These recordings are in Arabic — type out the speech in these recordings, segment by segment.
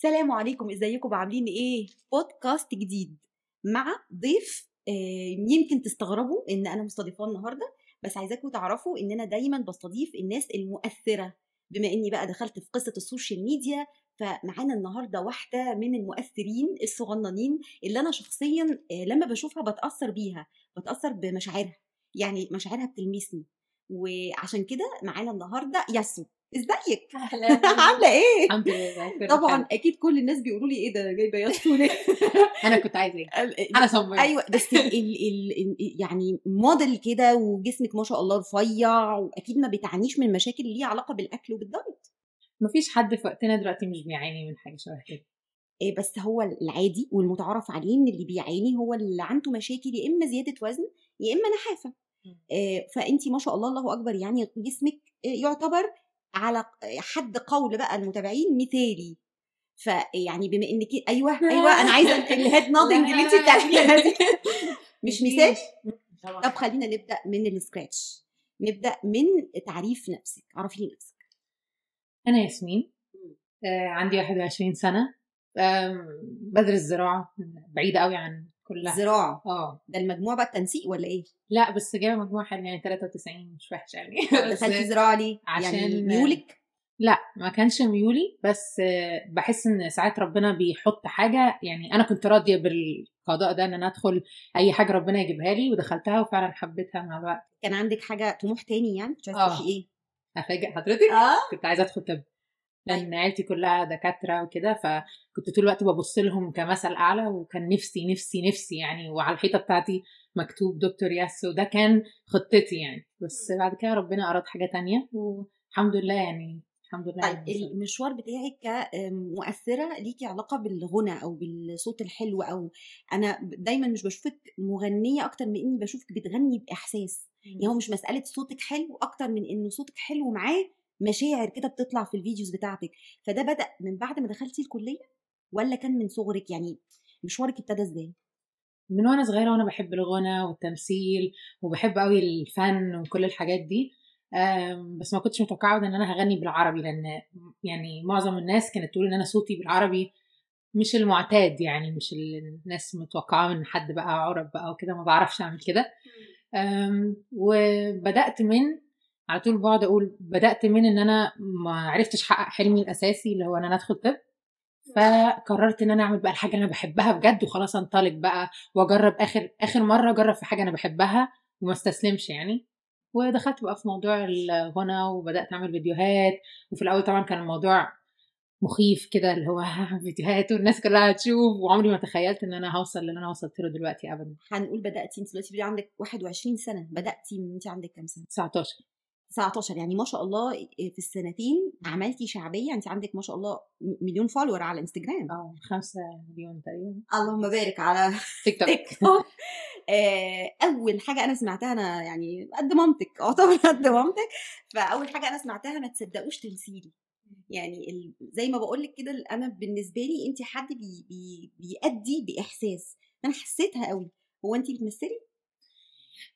سلام عليكم إزيكم؟ عاملين إيه؟ بودكاست جديد مع ضيف آه، يمكن تستغربوا إن أنا مستضيفاه النهارده بس عايزاكم تعرفوا إن أنا دايما بستضيف الناس المؤثرة. بما إني بقى دخلت في قصة السوشيال ميديا فمعانا النهارده واحدة من المؤثرين الصغننين اللي أنا شخصيا آه، لما بشوفها بتأثر بيها بتأثر بمشاعرها. يعني مشاعرها بتلمسني. وعشان كده معانا النهارده ياسو. إزيك؟ أهلا عاملة إيه؟ الحمد لله طبعا. أكيد كل الناس بيقولوا لي إيه ده جايبه ياسو ليه أنا كنت عايزة إيه؟ أنا صممت. أيوه بس ال ال ال يعني موديل كده وجسمك ما شاء الله رفيع وأكيد ما بتعانيش من مشاكل ليها علاقة بالأكل وبالدايت. مفيش حد في وقتنا دلوقتي مش بيعاني من حاجة شبه كده. إيه بس هو العادي والمتعارف عليه إن اللي بيعاني هو اللي عنده مشاكل يا إما زيادة وزن يا إما نحافة. إيه فانت ما شاء الله الله أكبر يعني جسمك إيه يعتبر على حد قول بقى المتابعين مثالي. فيعني بما إنك أيوه أيوه أنا عايزة ال head nodding اللي أنت بتعمليها دي. مش مثال؟ طب خلينا نبدأ من ال scratch نبدأ من تعريف نفسك عرفي لي نفسك. أنا ياسمين. آه عندي 21 سنة. بدرس زراعة بعيدة قوي عن كلها. زراعة. آه. ده المجموع بقى التنسيق ولا إيه؟ لا بس جايبه مجموع حلو يعني 93 مش وحش يعني. دخلتي زراعة ليه؟ عشان- يعني ميولك؟ لا ما كانش ميولي بس بحس إن ساعات ربنا بيحط حاجة يعني أنا كنت راضية بالقضاء ده إن أنا أدخل أي حاجة ربنا يجيبها لي ودخلتها وفعلا حبيتها مع الوقت. كان عندك حاجة طموح تاني يعني؟ مش عايزه آه. إيه؟ افاجئ حضرتك. آه. كنت عايزة أدخل طب. لأن عيلتي كلها دكاترة وكده فكنت طول الوقت ببص لهم كمثل أعلى وكان نفسي نفسي نفسي يعني وعلى الحيطة بتاعتي مكتوب دكتور ياس وده كان خطتي يعني. بس بعد كده ربنا أراد حاجة تانية والحمد لله يعني الحمد لله طيب يعني المشوار بتاعك كمؤثره ليكي علاقة بالغنى أو بالصوت الحلو أو أنا دايما مش بشوفك مغنية أكتر من إني بشوفك بتغني بإحساس. يعني هو مش مسألة صوتك حلو أكتر من إنه صوتك حلو معاه مشاعر كده بتطلع في الفيديوز بتاعتك فده بدأ من بعد ما دخلتي الكلية ولا كان من صغرك؟ يعني مشوارك ابتدى إزاي؟ من وأنا صغيرة وأنا بحب الغنى والتمثيل وبحب قوي الفن وكل الحاجات دي بس ما كنتش متوقعة إن أنا هغني بالعربي لأن يعني معظم الناس كانت تقول إن أنا صوتي بالعربي مش المعتاد يعني مش الناس متوقعة من حد بقى عرب بقى وكده ما بعرفش أعمل كده. وبدأت من على طول بقعد أقول بدأت من إن أنا ما عرفتش أحقق حلمي الأساسي اللي هو إن أنا أدخل طب. فقررت إن أنا أعمل بقى الحاجة اللي أنا بحبها بجد وخلاص أنطلق بقى وأجرب آخر آخر مرة أجرب في حاجة أنا بحبها وما استسلمش يعني. ودخلت بقى في موضوع الغنى وبدأت أعمل فيديوهات. وفي الأول طبعا كان الموضوع مخيف كده اللي هو فيديوهات والناس كلها هتشوف وعمري ما تخيلت إن أنا هوصل للي أنا وصلت له دلوقتي ابدا. هنقول بدأتي أنت دلوقتي عندك 21 سنة. بدأتي من أنت عندك كام سنة؟ 19 19 يعني ما شاء الله في السنتين عملتي شعبية انت عندك ما شاء الله مليون follower على انستجرام آه 5 مليون تقريبا. اللهم بارك على تيك توك. تيك توك. أول حاجة أنا سمعتها أنا يعني قد مامتك اعتبر قد مامتك فأول حاجة أنا سمعتها ما تصدقوش تمثيلي. يعني زي ما بقول لك كده أنا بالنسبة لي انت حد بي بي بيأدي بإحساس. أنا حسيتها قوي هو انت بتمثلي؟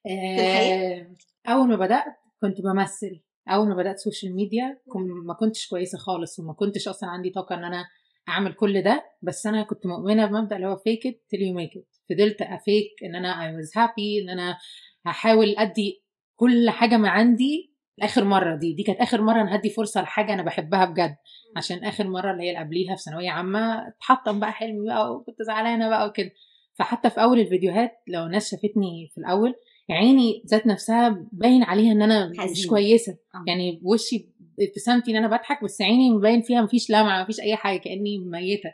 الحياة؟ آه، أول ما بدأت كنت بمثل. أول ما بدأت social media ما كنتش كويسة خالص وما كنتش أصلا عندي طاقة إن أنا أعمل كل ده بس أنا كنت مؤمنة بمبدأ اللي هو fake it till you make it. فضلت أ fake إن أنا I was happy إن أنا هحاول أدي كل حاجة ما عندي لآخر مرة. دي دي كانت آخر مرة أنا هدي فرصة لحاجة أنا بحبها بجد. عشان آخر مرة اللي هي اللي قبليها في ثانوية عامة اتحطم بقى حلمي بقى وكنت زعلانة بقى وكده. فحتى في أول الفيديوهات لو الناس شافتني في الأول عيني ذات نفسها باين عليها إن أنا مش حزينة. كويسة. آه. يعني وشي ابتسامتي إن أنا بضحك بس عيني مبين فيها مفيش لمعة مفيش أي حاجة كأني ميتة.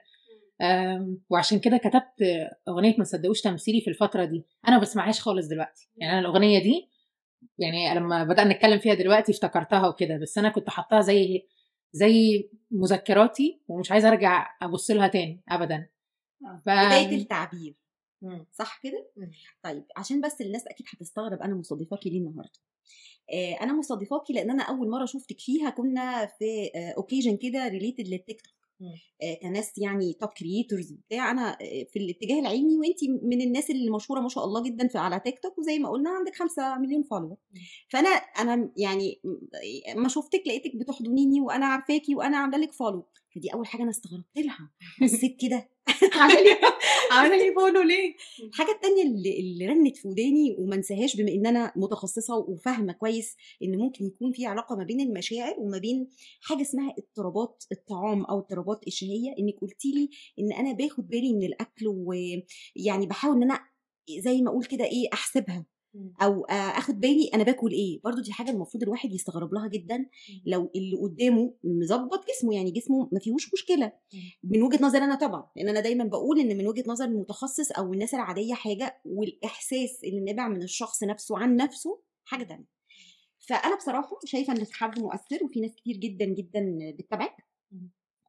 وعشان كده كتبت أغنية ما تصدقوش تمثيلي في الفترة دي. أنا ما بسمعهاش خالص دلوقتي. يعني أنا الأغنية دي يعني لما بدأنا نتكلم فيها دلوقتي افتكرتها وكده بس أنا كنت حاطاها زي زي مذكراتي ومش عايزة أرجع أبص لها تاني ابدا. ف... بداية التغيير. مم. صح كده؟ مم. طيب عشان بس الناس أكيد هتستغرب أنا مستضيفاكي ليه النهارده. آه، أنا مستضيفاكي لأن أنا أول مرة شفتك فيها كنا في occasion كده related للتيك توك. مم. آه، كناس يعني top creators بتاع أنا في الاتجاه العلمي وانت من الناس اللي مشهورة ما شاء الله جدا في على تيك توك وزي ما قلنا عندك 5 مليون follower فأنا أنا يعني ما شفتك لقيتك بتحضنيني وأنا عارفاكي وأنا عاملة لك follow فدي أول حاجة أنا استغربت لها بصيت كده. عامله لي عامله لي فولو ليه؟ الحاجة التانية اللي, اللي رنت في وداني وما انساهاش بما إن أنا متخصصة وفاهمة كويس إن ممكن يكون في علاقة ما بين المشاعر وما بين حاجة اسمها اضطرابات الطعام أو اضطرابات الشهيه إنك قلتي لي إن أنا باخد بالي من الأكل ويعني بحاول إن أنا زي ما أقول كده إيه أحسبها. أو أخد بالي أنا باكل إيه. برضو دي حاجة المفروض الواحد يستغرب لها جدا لو اللي قدامه مظبط جسمه يعني جسمه ما فيهوش مشكلة. من وجهة نظري أنا طبعا لأن أنا دايما بقول إن من وجهة نظر المتخصص أو الناس العادية حاجة والإحساس اللي نابع من الشخص نفسه عن نفسه حاجة تانية. فأنا بصراحة شايفة إن الحب مؤثر وفي ناس كتير جدا جدا بتتابعك.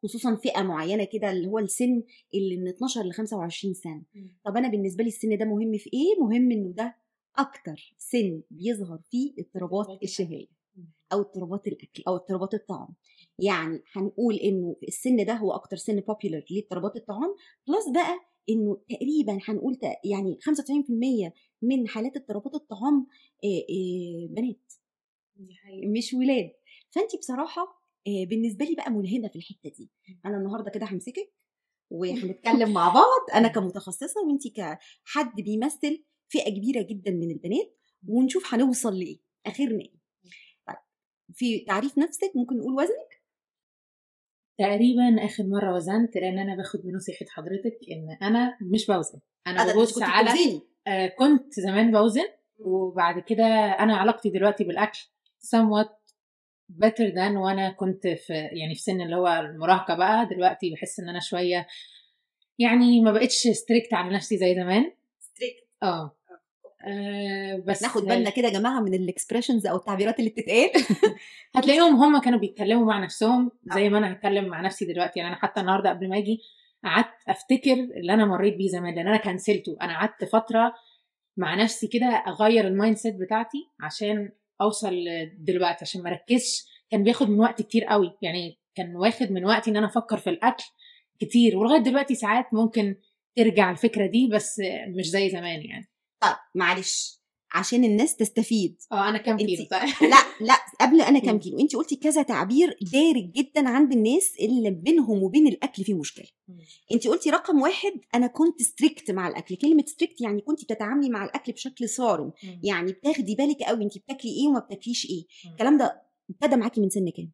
خصوصا فئة معينة كده اللي هو السن اللي من 12 ل 25 سنة. طب أنا بالنسبة لي السن ده مهم في إيه؟ مهم إنه ده أكتر سن بيظهر فيه اضطرابات الشهية أو اضطرابات الأكل أو اضطرابات الطعام. يعني هنقول إنه السن ده هو أكتر سن popular لاضطرابات الطعام plus بقى إنه تقريبا هنقول يعني 95% من حالات اضطرابات الطعام بنات. مش ولاد. فانت بصراحة بالنسبة لي بقى ملهمة في الحتة دي. أنا النهارده كده همسكك وهنتكلم مع بعض. أنا كمتخصصة وانت كحد بيمثل فئة كبيرة جدا من البنات ونشوف هنوصل لإيه. اخرنا إيه طيب في تعريف نفسك ممكن نقول وزنك؟ تقريبا آخر مرة وزنت لأن أنا باخد بنصيحه حضرتك إن أنا مش بوزن. أنا ببص على آه كنت زمان بوزن وبعد كده أنا علاقتي دلوقتي بالأكل somewhat better than وأنا كنت في يعني في سن اللي هو المراهقة بقى. دلوقتي بحس إن أنا شوية يعني ما بقتش strict على نفسي زي زمان. strict آه. آه بس ناخد بالنا كده يا جماعة من ال expressions أو التعبيرات اللي بتتقال. هتلاقيهم هم كانوا بيتكلموا مع نفسهم زي ما أنا هتكلم مع نفسي دلوقتي. يعني أنا حتى النهارده قبل ما أجي قعدت أفتكر اللي أنا مريت بيه زمان لأن أنا كنسلته أنا قعدت فترة مع نفسي كده أغير ال mindset بتاعتي عشان أوصل دلوقتي عشان ما أركزش. كان بياخد من وقت كتير قوي. يعني كان واخد من وقتي إن أنا أفكر في الأكل كتير. ولغاية دلوقتي ساعات ممكن ترجع الفكرة دي بس مش زي زمان يعني. طب معلش عشان الناس تستفيد. آه أنا كام كيلو؟ طيب. لا لا قبل أنا كام كيلو انت قلتي كذا تعبير دارج جدا عند الناس اللي بينهم وبين الأكل في مشكلة. انت قلتي رقم واحد أنا كنت strict مع الأكل. كلمة strict يعني كنت بتتعاملي مع الأكل بشكل صارم. يعني بتاخدي بالك قوي انت بتاكلي إيه وما بتاكليش إيه. الكلام ده ابتدى معاكي من سن كام؟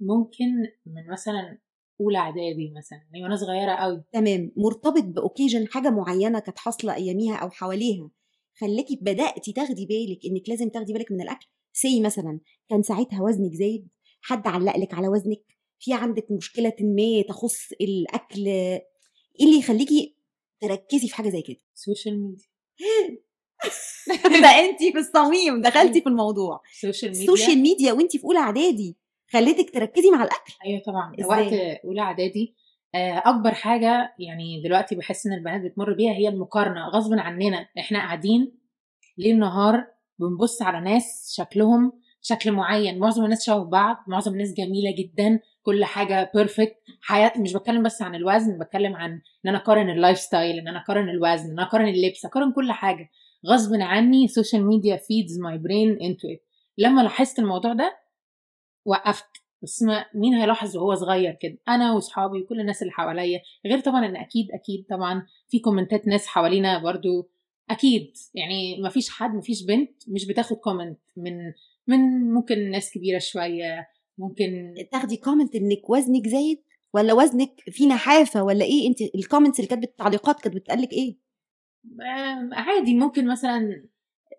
ممكن من مثلا أولى إعدادي مثلا يعني وأنا صغيرة قوي تمام. مرتبط ب occasion حاجة معينة كانت حاصلة أياميها أو حواليها خلاكي بداتي تاخدي بالك إنك لازم تاخدي بالك من الأكل. زي مثلا كان ساعتها وزنك زايد حد علق لك على وزنك؟ في عندك مشكلة ما تخص الأكل؟ إيه اللي يخليكي تركزي في حاجة زي كده؟ social media ده انت في الصميم دخلتي في الموضوع. ال social media ال social media وانت في أولى إعدادي. خليتك تركزي مع الأكل. أيوه طبعا وقت أولى إعدادي. أكبر حاجة يعني دلوقتي بحس إن البنات بتمر بيها هي المقارنة غصب عننا. إحنا قاعدين ليل نهار بنبص على ناس شكلهم شكل معين. معظم الناس شبه بعض معظم الناس جميلة جدا كل حاجة perfect حياة مش بتكلم بس عن الوزن بتكلم عن إن أنا أقارن ال lifestyle إن أنا أقارن الوزن إن أنا أقارن اللبس أقارن كل حاجة. غصب عني ال social media feeds my brain into it لما لاحظت الموضوع ده وقفت. بس ما مين هيلاحظ وهو صغير كده؟ أنا وأصحابي وكل الناس اللي حواليا. غير طبعا إن أكيد أكيد طبعا في كومنتات ناس حوالينا برضو. أكيد. يعني ما فيش حد ما فيش بنت مش بتاخد comment من من ممكن ناس كبيرة شوية. ممكن تاخدي comment إنك وزنك زايد؟ ولا وزنك في نحافة؟ ولا إيه؟ أنت ال comments اللي كانت بالتعليقات كانت بتقلك إيه؟ عادي. ممكن مثلا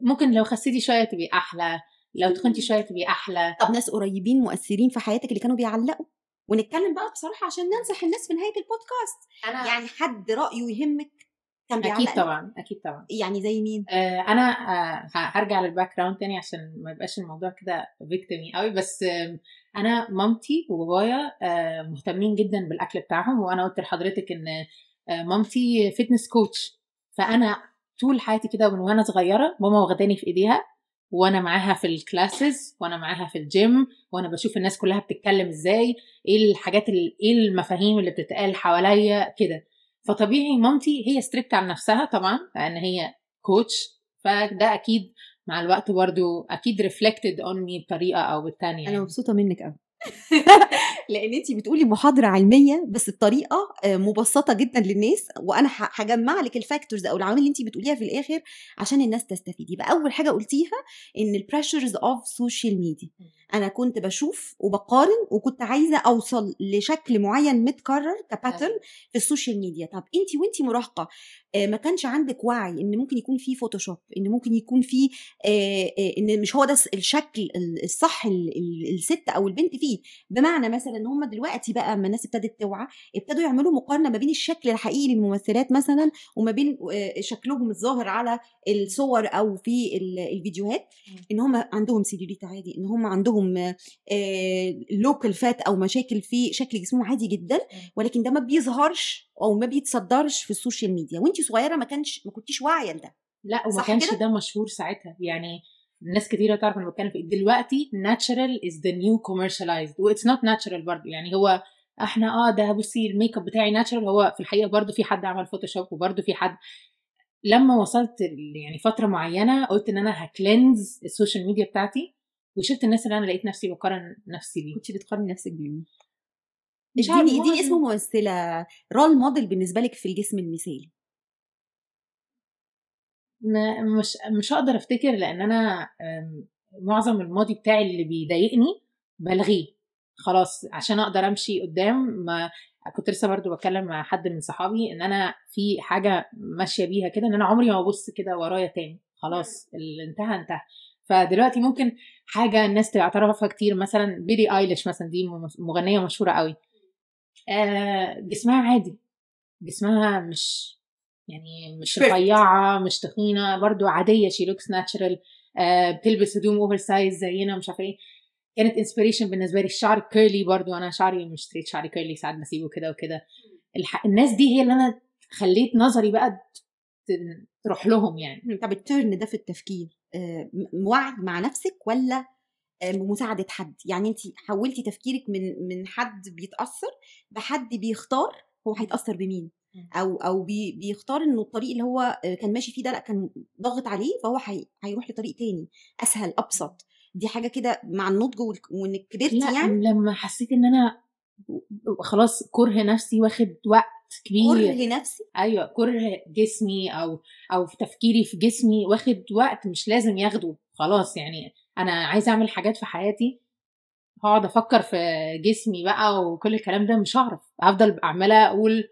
ممكن لو خسيتي شوية تبقي أحلى. لو تخنتي شوية تبقي أحلى. طب ناس قريبين مؤثرين في حياتك اللي كانوا بيعلقوا. ونتكلم بقى بصراحة عشان ننصح الناس في نهاية البودكاست. أنا يعني حد رأيه يهمك كان بيعلق أكيد؟ طبعا أكيد طبعا. يعني زي مين؟ آه أنا آه هرجع لل background تاني عشان ما يبقاش الموضوع كده victim-y قوي. بس آه أنا مامتي وبابايا آه مهتمين جدا بالأكل بتاعهم. وأنا قلت لحضرتك إن آه مامتي fitness coach فأنا طول حياتي كده من وأنا صغيرة ماما واخداني في إيديها. وأنا معاها في ال classes وأنا معاها في الجيم وأنا بشوف الناس كلها بتتكلم إزاي إيه الحاجات ال- إيه المفاهيم اللي بتتقال حواليا كده فطبيعي مامتي هي strict على نفسها طبعا لأن هي coach فده أكيد مع الوقت برضو أكيد reflected on me بطريقة أو بالتانية أنا يعني. مبسوطة منك قوي لأن انت بتقولي محاضرة علمية بس بطريقة آه، مبسطة جدا للناس وأنا هجمع لك ال factors أو العوامل اللي انت بتقوليها في الآخر عشان الناس تستفيد. يبقى أول حاجة قلتيها إن ال pressures of social media أنا كنت بشوف وبقارن وكنت عايزة أوصل لشكل معين متكرر ك pattern في ال social media. طب انت وانت مراهقة آه، ما كانش عندك وعي إن ممكن يكون في Photoshop إن ممكن يكون في آه، آه، إن مش هو ده الشكل ال- الصح ال- ال- الست أو البنت فيه؟ بمعنى مثلا إن هم دلوقتي بقى أما الناس ابتدت توعى ابتدوا يعملوا مقارنة ما بين الشكل الحقيقي للممثلات مثلا وما بين شكلهم الظاهر على الصور أو في ال- الفيديوهات إن هم عندهم سيلوليت عادي إن هم عندهم local fat أو مشاكل في شكل جسمهم عادي جدا ولكن ده ما بيظهرش أو ما بيتصدرش في ال social media. وانت صغيرة ما كانش ما كنتيش واعية لده. لا وما كانش؟ ده مشهور ساعتها. يعني ناس كتيرة تعرف أنا بتكلم في. دلوقتي natural is the new commercialized و it's not natural برضه. يعني هو إحنا آه ده بصي الميك اب بتاعي natural هو في الحقيقة برضه في حد عمل Photoshop وبرضه في حد. لما وصلت يعني فترة معينة قلت إن أنا ه cleanse ال social media بتاعتي وشلت الناس اللي أنا لقيت نفسي بقارن نفسي بيهم كنت بتقارني نفسك بيهم اديني اديني اسم ممثلة role model بالنسبة لك في الجسم المثالي. ما مش مش هقدر أفتكر لأن أنا معظم الماضي بتاعي اللي بيضايقني بلغيه. خلاص عشان أقدر أمشي قدام ما كنت لسه برضو بتكلم مع حد من صحابي إن أنا في حاجة ماشية بيها كده إن أنا عمري ما أبص كده ورايا تاني. خلاص اللي انتهى انتهى. فدلوقتي ممكن حاجة الناس تعترفها كتير مثلا بيلي ايليش مثلا دي مغنية مشهورة قوي. آه جسمها عادي. جسمها مش يعني مش. رفيعة مش تخينة برضو عادية. She looks natural بتلبس هدوم oversize زينا مش عارفة إيه. كانت inspiration بالنسبة لي. الشعر curly برضو. أنا شعري مش straight شعري curly ساعات بسيبه كده وكده. الح... الناس دي هي اللي أنا خليت نظري بقى تروح لهم يعني. طب ال turn ده في التفكير. وعي مع نفسك ولا آه، بمساعده حد؟ يعني انت حولتي تفكيرك من من حد بيتأثر بحد بيختار هو هيتأثر بمين. أو أو بي بيختار إنه الطريق اللي هو آه، كان ماشي فيه ده لأ كان ضاغط عليه فهو هي- هيروح لطريق تاني أسهل أبسط. دي حاجة كده مع النضج وإنك كبرتي يعني؟ لما حسيت إن أنا خلاص كره نفسي واخد وقت كبير. كره نفسي أيوه كره جسمي أو أو في تفكيري في جسمي واخد وقت مش لازم ياخده خلاص يعني أنا عايزة أعمل حاجات في حياتي هقعد أفكر في جسمي بقى وكل الكلام ده مش هعرف. هفضل عمالة أقول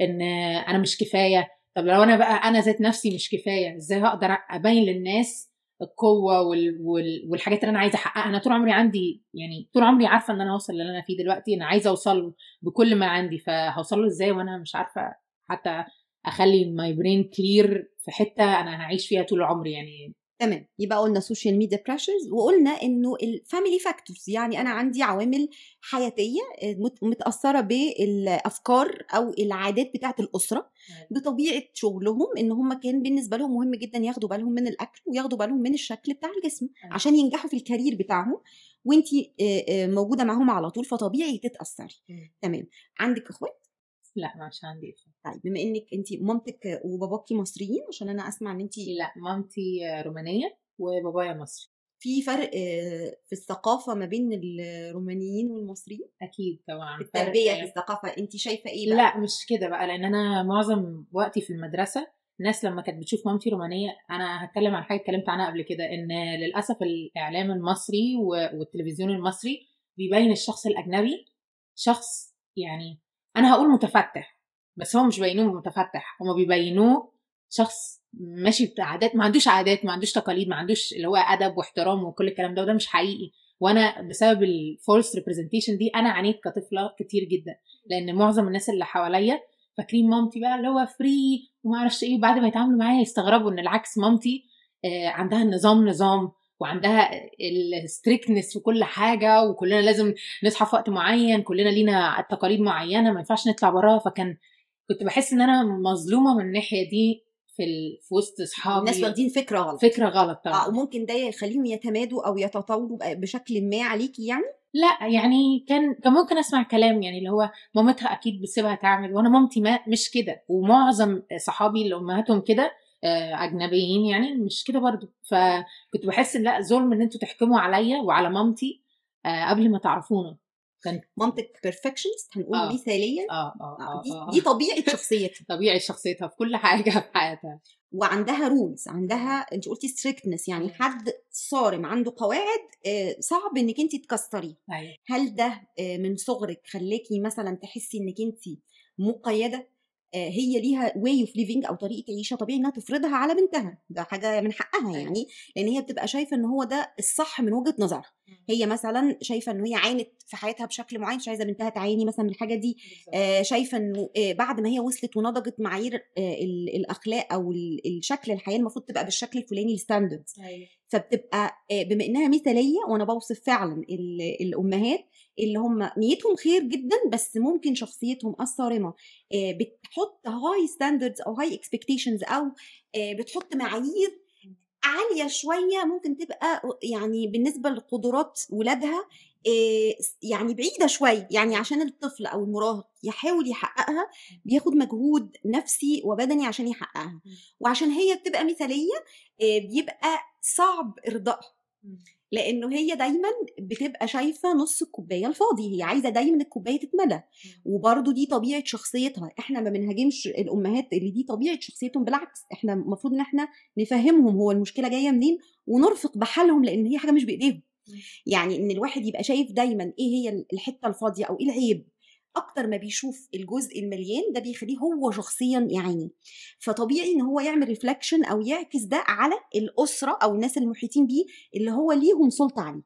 إن أنا مش كفاية. طب لو أنا بقى أنا ذات نفسي مش كفاية إزاي هقدر أبين للناس القوة وال... وال... والحاجات اللي أنا عايزة أحققها. أنا طول عمري عندي يعني طول عمري عارفة إن أنا اوصل للي أنا فيه دلوقتي. أنا عايزة أوصل بكل ما عندي. فهوصل له إزاي وأنا مش عارفة حتى أخلي my brain clear في حتة أنا هعيش فيها طول عمري. يعني تمام. يبقى قلنا social media pressures وقلنا إنه ال family factors يعني أنا عندي عوامل حياتية آه، مت- متأثرة بالأفكار أو العادات بتاعة الأسرة. بطبيعة شغلهم إن هم كان بالنسبة لهم مهم جدا ياخدوا بالهم من الأكل وياخدوا بالهم من الشكل بتاع الجسم. عشان ينجحوا في ال career بتاعهم. وإنتي آه، آه، موجودة معاهم على طول فطبيعي تتأثري. تمام. عندك إخوات؟ لا مش عندي طيب بما إنك انت مامتك وباباكي مصريين عشان أنا أسمع إن انت لا مامتي رومانية وبابايا مصري. في فرق آه، في الثقافة ما بين الرومانيين والمصريين؟ أكيد طبعا في التربية في الثقافة انت شايفة إيه بقى؟ لا مش كده بقى لأن أنا معظم وقتي في المدرسة الناس لما كانت بتشوف مامتي رومانية أنا هتكلم عن حاجة اتكلمت عنها قبل كده إن للأسف الإعلام المصري والتلفزيون المصري بيبين الشخص الأجنبي شخص يعني أنا هقول متفتح بس هو مش بينوه متفتح هما بيبينوه شخص ماشي بعادات ما عندوش عادات ما عندوش تقاليد ما عندوش اللي هو أدب واحترام وكل الكلام ده وده مش حقيقي. وأنا بسبب ال false representation دي أنا عانيت كطفلة كتير جدا لأن معظم الناس اللي حواليا فاكرين مامتي بقى اللي هو free وما أعرفش إيه وبعد ما يتعاملوا معايا يستغربوا إن العكس مامتي آه، عندها النظام نظام وعندها ال strictness في كل حاجة وكلنا لازم نصحى في وقت معين كلنا لينا تقاليد معينة ما ينفعش نطلع براها. فكان كنت بحس إن أنا مظلومة من الناحية دي في ال... في وسط أصحابي. الناس واخدين فكرة غلط. فكرة غلط آه طبعا وممكن ده يخليهم يتمادوا أو يتطاولوا بشكل ما عليكي يعني؟ لا يعني كان كان ممكن أسمع كلام يعني اللي هو مامتها أكيد بتسيبها تعمل وأنا مامتي ما مش كده. ومعظم صحابي اللي أمهاتهم كده أجنبيين يعني مش كده برضو. فكنت بحس إن لأ ظلم إن أنتوا تحكموا عليا وعلى مامتي آه، قبل ما تعرفونا. كان مامتك perfectionist هنقول آه. مثاليه آه آه آه، آه دي, آه. دي طبيعة شخصيتها. طبيعي شخصيتها في كل حاجة في حياتها. وعندها rules عندها انت قلتي strictness يعني. حد صارم عنده قواعد آه، صعب إنك انت تكسريه أيوه. هل ده آه، من صغرك خلاكي مثلا تحسي إنك انت مقيدة؟ آه، هي ليها way of living أو طريقة عيشة طبيعي إنها تفرضها على بنتها. ده حاجة من حقها يعني لأن هي بتبقى شايفة إن هو ده الصح من وجهة نظرها. هي مثلا شايفة إن هي عانت في حياتها بشكل معين مش عايزة بنتها تعاني مثلا من الحاجة دي. آه، شايفة إنه آه، بعد ما هي وصلت ونضجت معايير آه، ال- الأخلاق أو ال- الشكل الحياة المفروض تبقى بالشكل الفلاني ال standard أيوه. فبتبقى آه، بما إنها مثالية وأنا بوصف فعلا ال- الأمهات اللي هم نيتهم خير جدا بس ممكن شخصيتهم الصارمة. آه، بتحط high standards أو high expectations أو آه، بتحط معايير عالية شوية ممكن تبقى يعني بالنسبة لقدرات ولادها آه، يعني بعيدة شوية يعني عشان الطفل أو المراهق يحاول يحققها بياخد مجهود نفسي وبدني عشان يحققها. وعشان هي بتبقى مثالية بيبقى صعب إرضائها. لأنه هي دايما بتبقى شايفة نص الكوباية الفاضي هي عايزة دايما الكوباية تتملى. وبرضو دي طبيعة شخصيتها إحنا ما بنهاجمش الأمهات اللي دي طبيعة شخصيتهم بالعكس إحنا المفروض إن إحنا نفهمهم هو المشكلة جاية منين ونرفق بحالهم لأن هي حاجة مش بإيديهم. يعني إن الواحد يبقى شايف دايما إيه هي الحتة الفاضية أو إيه العيب. أكتر ما بيشوف الجزء المليان ده بيخليه هو شخصيا يعاني. فطبيعي إن هو يعمل ريفلكشن أو يعكس ده على الأسرة أو الناس المحيطين بيه اللي هو ليهم سلطة عليه.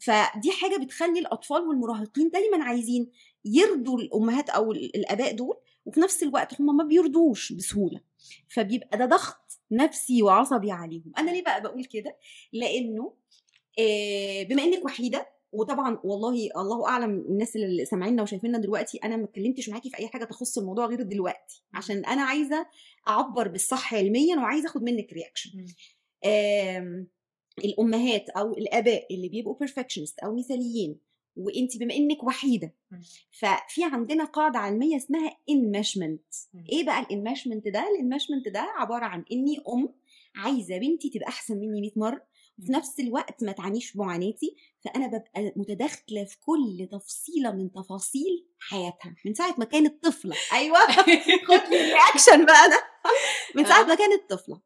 فدي حاجة بتخلي الأطفال والمراهقين دايما عايزين يرضوا الأمهات أو ال- الآباء دول وفي نفس الوقت هم ما بيرضوش بسهولة. فبيبقى ده ضغط نفسي وعصبي عليهم. أنا ليه بقى بقول كده؟ لأنه آه، بما إنك وحيدة وطبعا والله الله أعلم الناس اللي سامعيننا وشايفيننا دلوقتي أنا ما اتكلمتش معاكي في أي حاجة تخص الموضوع غير دلوقتي عشان أنا عايزة أعبر بالصح علميا وعايزة أخد منك reaction الأمهات أو الآباء اللي بيبقوا perfectionist أو مثاليين وأنت بما إنك وحيدة. ففي عندنا قاعدة علمية اسمها enmeshment. إيه بقى ال enmeshment ده؟ ال enmeshment ده عبارة عن إن الأم عايزة بنتي تبقى أحسن مني 100 مرة وفي مم. نفس الوقت ما تعانيش بمعاناتي فأنا ببقى متداخلة في كل تفصيلة من تفاصيل حياتها. من ساعة ما كانت طفلة. أيوه. خد لي ال reaction بقى ده. من ساعة ما كانت طفلة.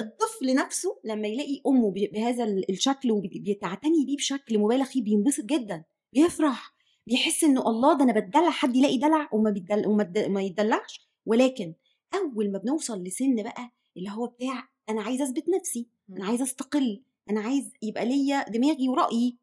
الطفل نفسه لما يلاقي أمه بهذا ال- الشكل وبتعتني بيه بشكل مبالغ فيه بينبسط جدا. بيفرح. بيحس إنه الله ده أنا بتدلع حد يلاقي دلع وما بيدل وما يتدلعش. ولكن أول ما بنوصل لسن بقى اللي هو بتاع أنا عايزة أثبت نفسي أنا عايزة أستقل أنا عايز يبقى ليا دماغي ورأيي.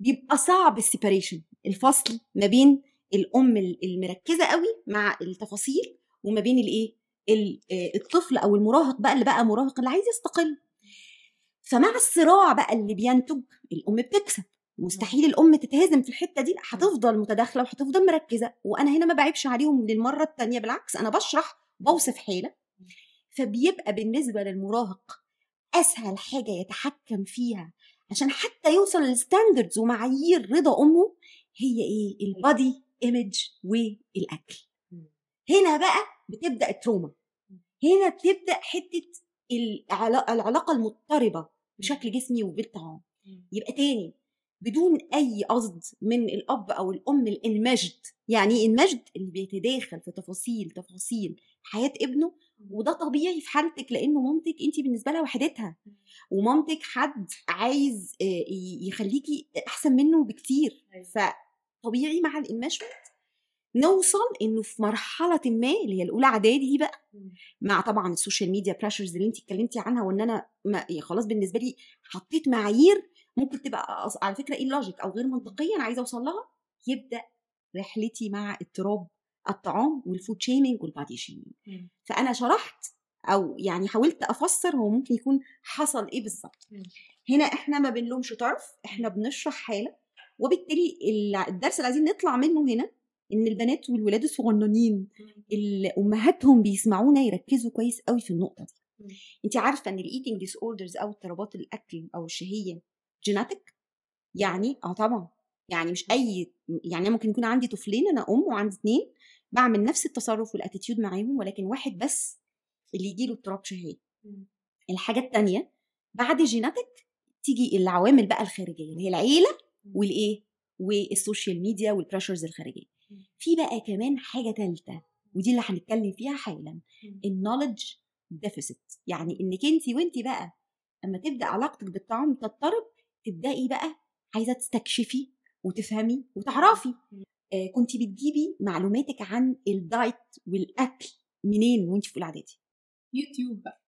بيبقى صعب السيباريشن الفصل ما بين الأم ال- المركزة قوي مع التفاصيل وما بين الإيه؟ ال- آه، الطفل أو المراهق بقى اللي بقى مراهق اللي عايز يستقل. فمع الصراع بقى اللي بينتج الأم بتكسب. مستحيل الأم تتهزم في الحتة دي هتفضل متداخلة وهتفضل مركزة. وأنا هنا ما بعيبش عليهم للمرة الثانية بالعكس أنا بشرح بوصف حالة. فبيبقى بالنسبة للمراهق أسهل حاجة يتحكم فيها عشان حتى يوصل لل standards ومعايير رضا أمه هي إيه؟ ال body image والأكل. هنا بقى بتبدأ ال trauma. هنا بتبدأ حتة العلا- العلاقة المضطربة بشكل جسمي وبالطعام. يبقى تاني بدون أي قصد من الأب أو الأم الانمجد يعني إيه انمجد اللي بيتداخل في تفاصيل تفاصيل حياة ابنه وده طبيعي في حالتك لأنه مامتك انت بالنسبة لها وحدتها. ومامتك حد عايز آه، يخليكي أحسن منه بكتير. فطبيعي مع الانمشمنت نوصل إنه في مرحلة ما اللي هي الأولى إعدادي دي بقى مع طبعا ال social media pressures اللي انت اتكلمتي عنها وإن أنا ما يعني خلاص بالنسبة لي حطيت معايير ممكن تبقى على فكرة illogic أو غير منطقية أنا عايزة أوصل لها يبدأ رحلتي مع اضطراب الطعام وال food shaming وال body shaming فأنا شرحت أو يعني حاولت أفسر هو ممكن يكون حصل إيه بالظبط. هنا إحنا ما بنلومش طرف إحنا بنشرح حالة وبالتالي ال- الدرس اللي عايزين نطلع منه هنا إن البنات والولاد الصغننين اللي أمهاتهم بيسمعونا يركزوا كويس قوي في النقطة دي. أنت عارفة إن ال eating disorders أو اضطرابات الأكل أو الشهية genetic يعني آه طبعا. يعني مش أي يعني ممكن يكون عندي طفلين أنا أم وعندي اتنين بعمل نفس التصرف وال attitude معاهم ولكن واحد بس اللي يجيله اضطراب شهية. الحاجة التانية بعد ال genetic تيجي العوامل بقى الخارجية اللي هي العيلة والإيه؟ وال social media وال pressures الخارجية. في بقى كمان حاجة ثالثه ودي اللي هنتكلم فيها حالا. ال knowledge deficit يعني إنك أنت وأنت بقى اما تبدأ علاقتك بالطعام تضطرب تبدأي بقى عايزة تستكشفي وتفهمي وتعرفي. كنت بتجيبي معلوماتك عن ال diet والأكل منين وانت في أولى إعدادي؟ يوتيوب بقى.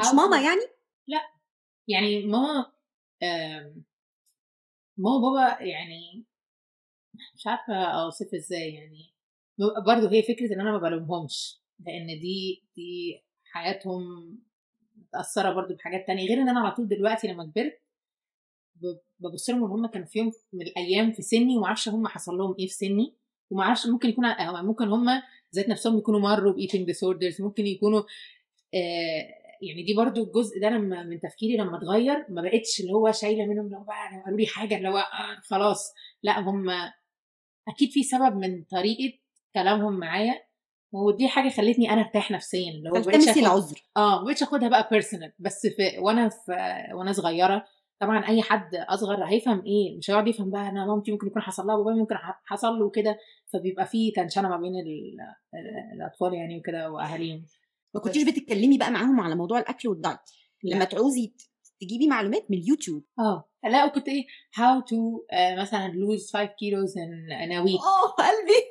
مش ماما يعني؟ يعني ماما ماما وبابا يعني مش عارفة أوصف إزاي يعني. برضه هي فكرة إن أنا ما بلومهمش لأن دي دي حياتهم متأثرة برضه بحاجات تانية غير إن أنا على طول دلوقتي لما كبرت ببص لهم ان هم كانوا في يوم من الأيام في سني وما أعرفش هم حصل لهم إيه في سني وما أعرفش ممكن يكون أو ممكن هم ذات نفسهم يكونوا مروا ب eating disorders ممكن يكونوا آه يعني دي برضو الجزء ده لما من تفكيري لما اتغير ما بقتش اللي هو شايلة منهم لو بقى لو قالوا لي حاجة اللي هو آه خلاص. لا هم أكيد في سبب من طريقة كلامهم معايا ودي حاجة خلتني أنا أرتاح نفسيا اللي هو آخد- العذر. آه ما بقتش آخدها بقى personal بس في وأنا في وأنا صغيرة طبعا أي حد أصغر هيفهم إيه مش هيقعد يفهم بقى أنا مامتي ممكن يكون حصل لها بابايا ممكن حصل له كده فبيبقى في tension ما بين ال- ال- الأطفال يعني وكده وأهاليهم. ما كنتيش بتتكلمي بقى معاهم على موضوع الأكل وال diet. لما تعوزي تجيبي معلومات من اليوتيوب. آه. لا وكنت إيه how to مثلا lose 5 kilos in a week آه قلبي.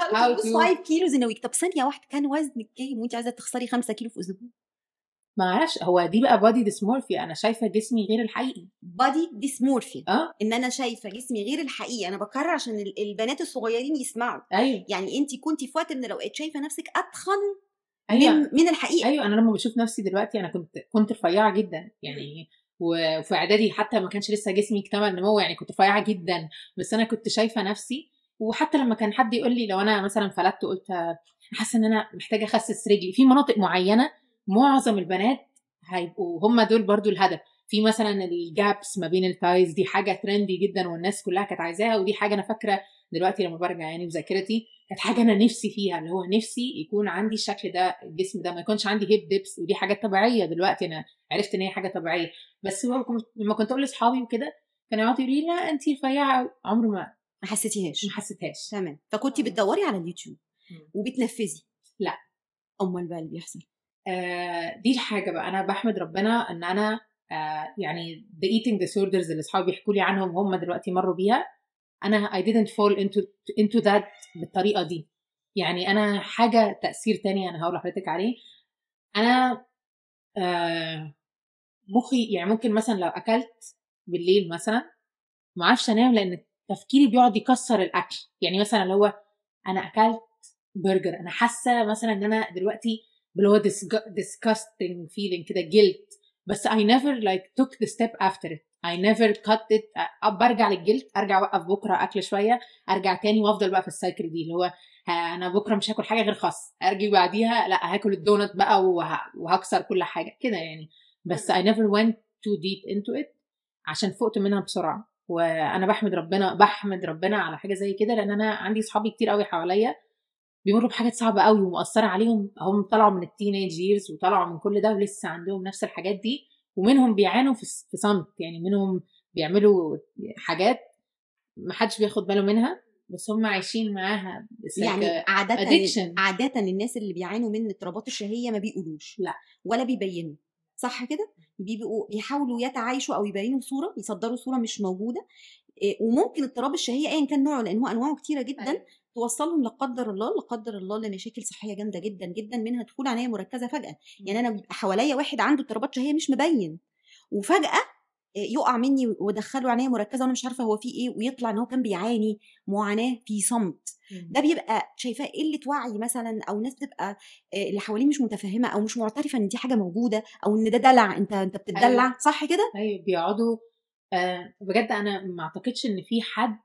How How to to- 5 kilos in week طب ثانية واحدة كان وزنك كام؟ وانت عايزة تخسري 5 كيلو في أسبوع. ما أعرفش هو دي بقى body dysmorphia أنا شايفة جسمي غير الحقيقي. body dysmorphia آه. إن أنا شايفة جسمي غير الحقيقي أنا بكرر عشان ال- البنات الصغيرين يسمعوا. أيوه. يعني انت كنتي في وقت من الاوقات شايفة نفسك أتخن أيوه. من, من الحقيقة. أيوه أنا لما بشوف نفسي دلوقتي أنا كنت كنت رفيعة جدا يعني وفي إعدادي حتى ما كانش لسه جسمي اكتمل نمو يعني كنت رفيعة جدا. بس أنا كنت شايفة نفسي وحتى لما كان حد يقول لي لو أنا مثلا فلتت قلت حاسة إن أنا محتاجة أخسس رجلي في مناطق معينة معظم البنات هيبقوا هم دول برضو الهدف. في مثلا ال gaps ما بين ال thighs دي حاجة trendy جدا والناس كلها كانت عايزاها ودي حاجة أنا فاكرة دلوقتي لما برجع يعني بذاكرتي كانت حاجة أنا نفسي فيها اللي هو نفسي يكون عندي الشكل ده الجسم ده ما يكونش عندي هيب ديبس ودي حاجات طبيعية دلوقتي أنا عرفت إن هي حاجة طبيعية. بس لما كنت أقول لأصحابي وكده كانوا يقعدوا يقولوا لي لا انت رفيعة. عمري ما ما حسيتيهاش. ما حسيتهاش. تمام. فكنتي بتدوري على اليوتيوب. وبتنفذي. لا. أمال بقى اللي بيحصل؟ آه دي الحاجة بقى. أنا بحمد ربنا إن أنا آه يعني the eating disorders اللي أصحابي بيحكوا لي عنهم هم دلوقتي مروا بيها أنا I didn't fall into into that بالطريقة دي. يعني أنا حاجة تأثير تاني أنا هقول لحضرتك عليه. أنا آه مخي يعني ممكن مثلا لو أكلت بالليل مثلا ما أعرفش أنام لأن تفكيري بيقعد يكسر الأكل. يعني مثلا لو هو أنا أكلت برجر أنا حاسة مثلا إن أنا دلوقتي اللي هو disgusting feeling كده جلد بس I never like took the step after it. I never cut it. برجع لل guilt أرجع أوقف بكرة أكل شوية أرجع تاني وأفضل بقى في ال cycle دي. اللي هو أنا بكرة مش هاكل حاجة غير خس أرجع بعديها لا هاكل الدونت بقى وه... وهكسر كل حاجة كده يعني. بس I never went too deep into it عشان فقت منها بسرعة. وأنا بحمد ربنا بحمد ربنا على حاجة زي كده لأن أنا عندي صحابي كتير قوي حواليا بيمروا بحاجات صعبة قوي ومؤثره عليهم هم طلعوا من ال teenage years وطلعوا من كل ده ولسه عندهم نفس الحاجات دي ومنهم بيعانوا في صمت يعني منهم بيعملوا حاجات محدش بياخد باله منها بس هم عايشين معاها يعني عادة addiction. عادة الناس اللي بيعانوا من اضطرابات الشهية ما بيقولوش لا. ولا بيبينوا صح كده؟ بيبقوا بيحاولوا يتعايشوا أو يبينوا صورة يصدروا صورة مش موجودة إيه، وممكن اضطراب الشهية ايا كان نوعه لأن هو أنواعه كتيرة جدا أيوة. توصلهم لا قدر الله لا قدر الله لمشاكل صحية جامدة جدا جدا منها دخول عناية مركزة فجأة. يعني أنا بيبقى حواليا واحد عنده اضطرابات شهية مش مبين. وفجأة إيه، يقع مني وادخله عناية مركزة وأنا مش عارفة هو فيه إيه ويطلع إن هو كان بيعاني معاناة في صمت. ده بيبقى شايفاه قلة وعي مثلا أو ناس بتبقى آه، اللي حواليه مش متفهمة أو مش معترفة إن دي حاجة موجودة أو إن ده دلع أنت أنت بتدلع أيوة. صح كده؟ أيوه بيقعدوا آه بجد أنا ما أعتقدش إن في حد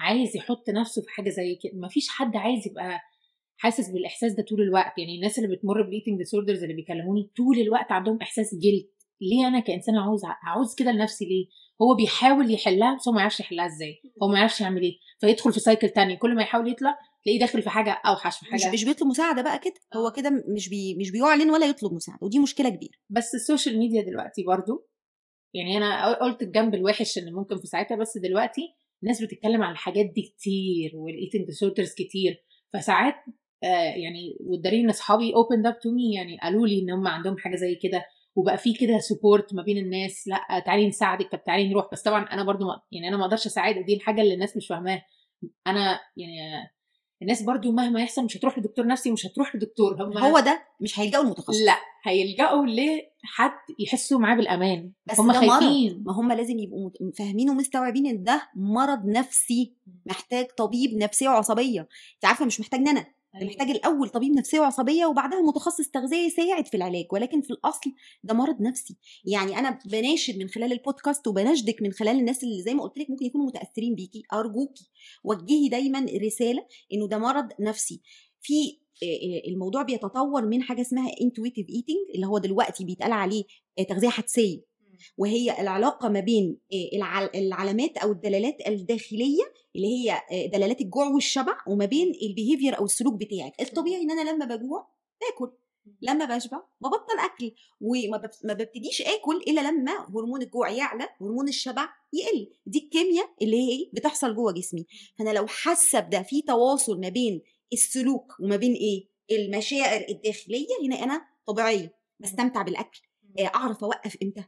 عايز يحط نفسه في حاجة زي كده. ما فيش حد عايز يبقى حاسس بالإحساس ده طول الوقت. يعني الناس اللي بتمر بال eating disorders اللي بيكلموني طول الوقت عندهم إحساس guilt ليه أنا كانسان عاوز عاوز كده لنفسي ليه؟ هو بيحاول يحلها بس هو ما يعرفش يحلها إزاي. هو ما يعرفش يعمل إيه. فيدخل في cycle تاني. كل ما يحاول يطلع تلاقيه داخل في حاجة أوحش في حاجة مش بيطلب مساعدة بقى كده. هو كده مش بي مش بيعلن ولا يطلب مساعدة. ودي مشكلة كبيرة. بس ال social media دلوقتي برضو يعني أنا قلت الجنب الوحش اللي ممكن في ساعتها بس دلوقتي الناس بتتكلم عن الحاجات دي كتير وال eating disorders كتير. فساعات آه يعني والدليل ان أصحابي opened up to me يعني قالوا لي إن هم عندهم حاجة زي كده وبقى في كده support ما بين الناس لأ تعالي نساعدك طب تعالي نروح. بس طبعا أنا برضو يعني أنا ما أقدرش أساعد دي الحاجة اللي الناس مش فاهماها. أنا يعني الناس برضو مهما يحصل مش هتروح لدكتور نفسي ومش هتروح لدكتور. هم هو ده مش هيلجأوا المتخصص لا هيلجأوا لحد يحسوا معاه بالأمان. بس هم مرض. خايفين. ما هم لازم يبقوا فاهمين ومستوعبين إن ده مرض نفسي محتاج طبيب نفسيه وعصبية. انت عارفة مش محتاج ان أنا ده محتاج الأول طبيب نفسيه وعصبية وبعدها متخصص تغذية يساعد في العلاج ولكن في الأصل ده مرض نفسي. يعني أنا بناشد من خلال البودكاست وبناشدك من خلال الناس اللي زي ما قلت لك ممكن يكونوا متأثرين بيكي ارجوكي وجهي دايما رسالة إنه ده مرض نفسي. في الموضوع بيتطور من حاجة اسمها intuitive eating اللي هو دلوقتي بيتقال عليه تغذية حدسية. وهي العلاقة ما بين آه، الع- العلامات أو الدلالات الداخلية اللي هي آه، دلالات الجوع والشبع وما بين البيهيفير أو السلوك بتاعك. الطبيعي إن أنا لما بجوع باكل لما بشبع ببطل أكل وما بب- ما ببتديش آكل إلا لما هرمون الجوع يعلى هرمون الشبع يقل. دي الكيمياء اللي هي؟ بتحصل جوه جسمي. فأنا لو حاسة بده في تواصل ما بين السلوك وما بين إيه؟ المشاعر الداخلية هنا أنا طبيعية بستمتع بالأكل. آه، أعرف أوقف إمتى؟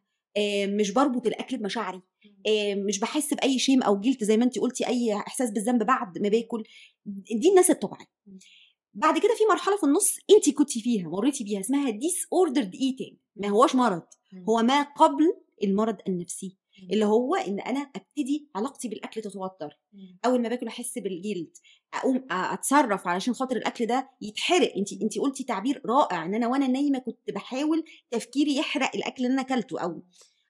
مش بربط الأكل بمشاعري. آه، مش بحس بأي shame أو guilt زي ما انت قلتي أي إحساس بالذنب بعد ما باكل. دي الناس الطبيعية. بعد كده في مرحلة في النص انت كنتي فيها مريتي بيها اسمها disordered eating ما هوش مرض هو ما قبل المرض النفسي. اللي هو إن أنا أبتدي علاقتي بالأكل تتوتر. أول ما باكل أحس بال guilt أقوم أتصرف علشان خاطر الأكل ده يتحرق. انت انت قلتي تعبير رائع إن أنا وأنا نايمة كنت بحاول تفكيري يحرق الأكل اللي أنا أكلته أو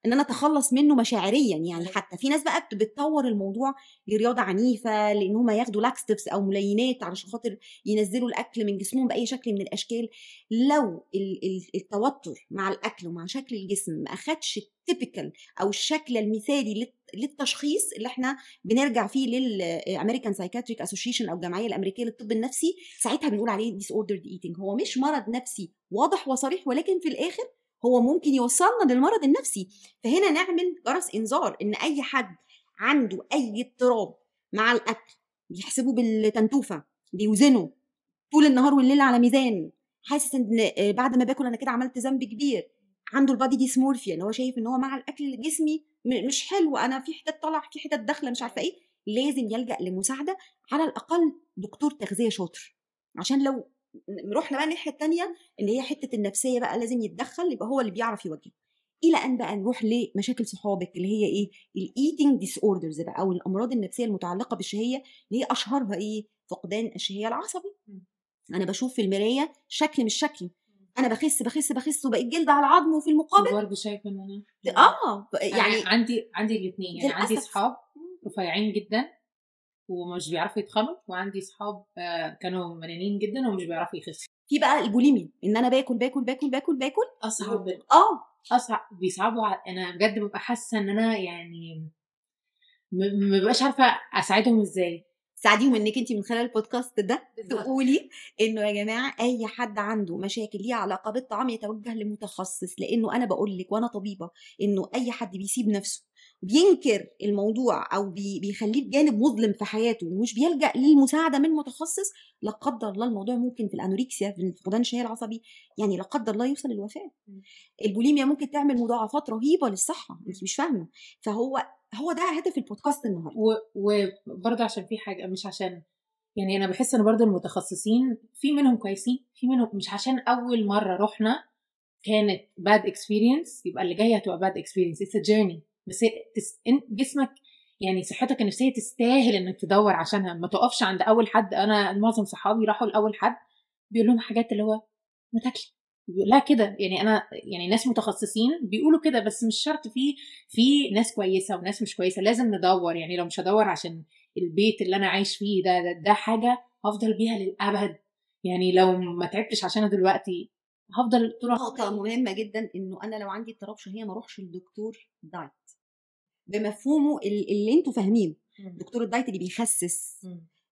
إن أنا أتخلص منه مشاعريا يعني حتى. في ناس بقى بت- بتطور الموضوع لرياضة عنيفة لإن هم ياخدوا laxatives أو ملينات علشان خاطر ينزلوا الأكل من جسمهم بأي شكل من الأشكال. لو ال- ال- التوتر مع الأكل ومع شكل الجسم ما أخدش ال typical أو الشكل المثالي للت- للتشخيص اللي إحنا بنرجع فيه لل American Psychiatric Association أو الجمعية الأمريكية للطب النفسي ساعتها بنقول عليه disordered eating هو مش مرض نفسي واضح وصريح ولكن في الآخر هو ممكن يوصلنا للمرض النفسي. فهنا نعمل جرس إنذار إن أي حد عنده أي اضطراب مع الأكل بيحسبه بالتنتوفة بيوزنه طول النهار والليل على ميزان حاسس إن آه، بعد ما باكل أنا كده عملت ذنب كبير. عنده البادي ديسمورفيا ان هو شايف إن هو مع الأكل جسمي مش حلو أنا في حتت طالع في حتت داخلة مش عارفة إيه. لازم يلجأ لمساعدة على الأقل دكتور تغذية شاطر. عشان لو رحنا بقى الناحية الثانية اللي هي حتة النفسية بقى لازم يتدخل يبقى هو اللي بيعرف يوجه إلا إن بقى نروح لمشاكل صحابك اللي هي إيه؟ ال eating disorders بقى أو الأمراض النفسية المتعلقة بالشهية اللي هي أشهرها إيه؟ فقدان الشهية العصبي. أنا بشوف في المراية شكل مش شكلي أنا بخس بخس بخس وبقيت جلد على العظم وفي المقابل برضه شايفه إن أنا آه يعني يعني عندي عندي الاثنين يعني عندي. اصحاب رفيعين جدا ومش بيعرفوا يتخنوا وعندي اصحاب آه، كانوا مليانين جدا ومش بيعرفوا يخسوا في بقى البوليمي إن أنا باكل باكل باكل باكل باكل. أصعب. آه. أصعب. بيصعبوا ع- أنا بجد ببقى حاسة إن أنا يعني ما ببقاش عارفة أساعدهم إزاي. ساعديهم إنك انت من خلال البودكاست ده. تقولي إنه يا جماعة أي حد عنده مشاكل ليها علاقة بالطعام يتوجه لمتخصص لأنه أنا بقول لك وأنا طبيبة إنه أي حد بيسيب نفسه بينكر الموضوع أو بي بيخليه بجانب مظلم في حياته ومش بيلجأ للمساعدة من متخصص لا قدر الله الموضوع ممكن في ال anorexia في فقدان الشهيه العصبي يعني لا قدر الله يوصل للوفاة. البوليميا ممكن تعمل مضاعفات رهيبة للصحة انت مش فاهمة. فهو هو ده هدف البودكاست النهارده. وبرضه عشان في حاجة مش عشان يعني أنا بحس إن برضه المتخصصين في منهم كويسين في منهم مش عشان أول مرة رحنا كانت bad experience يبقى اللي جاية هتبقى bad experience it's journey بس جسمك يعني صحتك النفسية تستاهل إنك تدور عشانها. ما تقفش عند أول حد. أنا معظم صحابي راحوا لأول حد بيقول لهم حاجات اللي هو ما تاكلي. لا كده. يعني أنا يعني ناس متخصصين بيقولوا كده بس مش شرط في في ناس كويسة وناس مش كويسة. لازم ندور. يعني لو مش هدور عشان البيت اللي أنا عايش فيه ده ده, ده حاجة هفضل بيها للأبد. يعني لو ما تعبتش عشانها دلوقتي هفضل طول نقطة مهمة جدا إنه أنا لو عندي اضطراب شهية ما أروحش للدكتور diet. بمفهومه ال- اللي أنتوا فاهمينه. دكتور ال diet اللي بيخسس.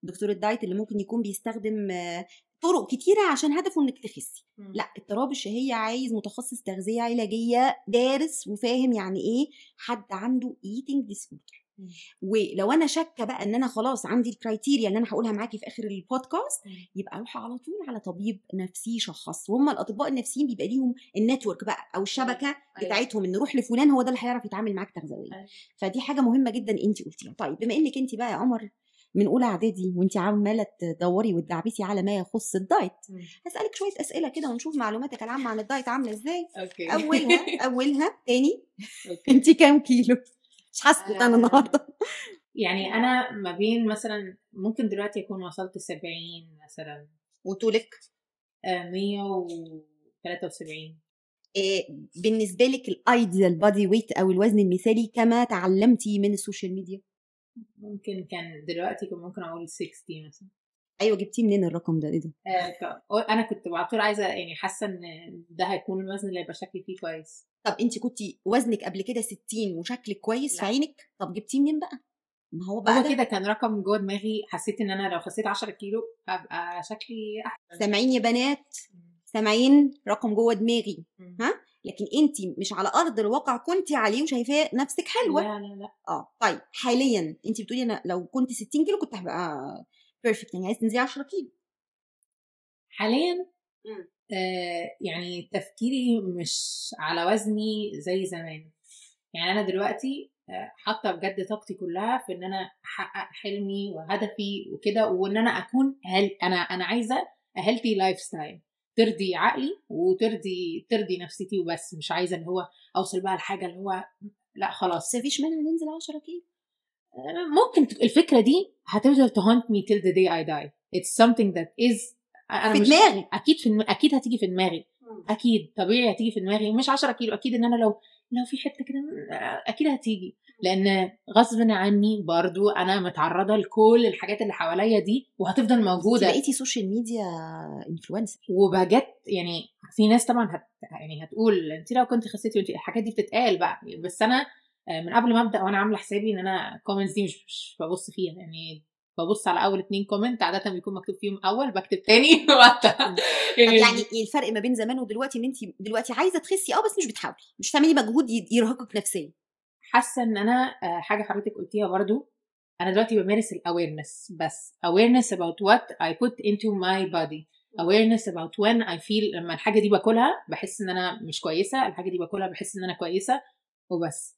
دكتور ال diet اللي ممكن يكون بيستخدم آه، طرق كتيرة عشان هدفه إنك تخسي. لا اضطراب الشهية عايز متخصص تغذية علاجية دارس وفاهم يعني إيه حد عنده eating disorder. ولو أنا شاكة بقى إن أنا خلاص عندي ال criteria اللي أنا هقولها معاكي في آخر البودكاست. يبقى أروح على طول على طبيب نفسي يشخص وهم الأطباء النفسيين بيبقى ليهم ال network بقى أو الشبكة أيوة. بتاعتهم إن نروح لفلان هو ده اللي هيعرف يتعامل معاك تغذويا أيوة. فدي حاجة مهمة جدا انت قلتيها طيب بما إنك انت بقى يا قمر من أولى إعدادي وانت عمالة تدوري وتدعبسي على ما يخص ال diet. هسألك شوية أسئلة كده ونشوف معلوماتك العامة عن ال diet عاملة إزاي okay أولها أولها تاني okay. انت كام كيلو مش حاسة أنا آه. النهارده. يعني أنا ما بين مثلا ممكن دلوقتي أكون وصلت 70 مثلا. وطولك آه، 173 إيه بالنسبة لك ال ideal body weight أو الوزن المثالي كما تعلمتي من ال social media؟ ممكن كان دلوقتي كان ممكن أقول 60 مثلا. أيوه جبتيه منين الرقم ده؟ إيه ده؟ آه، أنا كنت على طول عايزة يعني حاسة إن ده هيكون الوزن اللي هيبقى شكلي فيه كويس. طب أنت كنت وزنك قبل كده 60 وشكلك كويس في لا. عينك؟ طب جبتيه منين بقى؟ ما هو بقى هو كده كان رقم جوه دماغي حسيت إن أنا لو خسيت 10 كيلو هبقى شكلي أحسن. سامعين يا بنات؟ سامعين رقم جوه دماغي ها؟ لكن أنت مش على أرض الواقع كنت عليه وشايفاه نفسك حلوة. لا لا لا. آه طيب حاليا أنت بتقولي أنا لو كنت 60 كيلو كنت هبقى بيرفكت يعني عايز تنزلي 10 كيلو حاليا. آه يعني تفكيري مش على وزني زي زمان. يعني أنا دلوقتي آه، حاطة بجد طاقتي كلها في إن أنا أحقق حلمي وهدفي وكده وإن أنا أكون هل أنا أنا عايزة healthy lifestyle ترضي عقلي وترضي ترضي نفسيتي وبس مش عايزة اللي هو أوصل بقى لحاجة اللي هو لا خلاص. بس مفيش مانع ننزل 10 كيلو ممكن الفكرة دي هتفضل to haunt me till the day I die. It's something that is أنا في مش دماغي. أكيد في الم... أكيد هتيجي في دماغي. أكيد طبيعي هتيجي في دماغي. مش 10 كيلو أكيد إن أنا لو لو في حتة كده أكيد هتيجي. لأن غصب عني برضو أنا متعرضة لكل الحاجات اللي حواليا دي وهتفضل موجودة. بقيتي social media influencer وبجد يعني في ناس طبعا هت يعني هتقول انت لو كنت خسيتي الحاجات دي بتتقال بقى. بس أنا من قبل ما أبدأ وأنا عاملة حسابي إن أنا ال comments دي مش, مش ببص فيها يعني ببص على أول اتنين comment عاده بيكون مكتوب فيهم أول بكتب تاني وقتها يعني الفرق ما بين زمان ودلوقتي إن انت دلوقتي عايزة تخسي آه بس مش بتحاولي مش تعملي مجهود يرهقك نفسيا. حاسة إن أنا آه، حاجة حضرتك قلتيها برضو أنا دلوقتي بمارس ال awareness بس awareness about what I put into my body. awareness about when I feel لما الحاجة دي باكلها بحس إن أنا مش كويسة الحاجة دي باكلها بحس إن أنا كويسة وبس.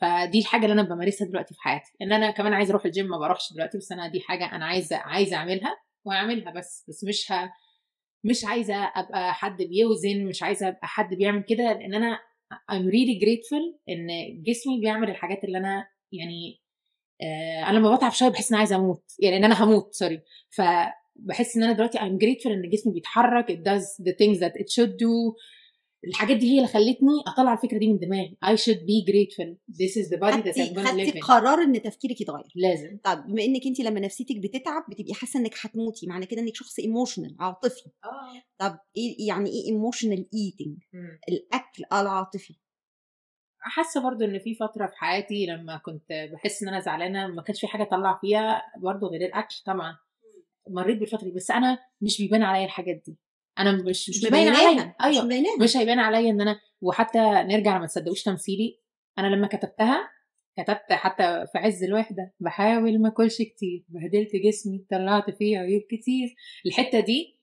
فدي الحاجة اللي أنا بمارسها دلوقتي في حياتي إن أنا كمان عايزة أروح الجيم ما بروحش دلوقتي بس أنا دي حاجة أنا عايزة عايزة أعملها وأعملها بس بس مش ه... مش عايزة أبقى حد بيوزن مش عايزة أبقى حد بيعمل كده لأن أنا I'm really grateful إن جسمي بيعمل الحاجات اللي أنا يعني آه أنا لما بتعب شوية بحس إن عايزة أموت يعني إن أنا هموت sorry فبحس إن أنا دلوقتي I'm grateful إن جسمي بيتحرك it does the things that it should do الحاجات دي هي اللي خلتني أطلع الفكرة دي من دماغي. I should be grateful. This is the body that خدتي I'm gonna live in. قرار إن تفكيرك يتغير. لازم. طب بما إنك انت لما نفسيتك بتتعب بتبقي حاسة إنك هتموتي معنى كده إنك شخص emotional عاطفي. آه. طب إيه يعني إيه emotional eating الأكل العاطفي. حاسة برضو إن في فترة في حياتي لما كنت بحس إن أنا زعلانة ما كانش في حاجة أطلع فيها برضو غير الأكل طبعا. مريت بالفترة دي بس أنا مش بيبان عليا الحاجات دي. أنا مش مش باين عليا مش أيوه. مبيناها. مش هيبان عليا إن أنا وحتى نرجع ما تصدقوش تمثيلي أنا لما كتبتها كتبت حتى في عز الوحدة بحاول ما أكلش كتير بهدلت جسمي طلعت فيه عيوب كتير. الحتة دي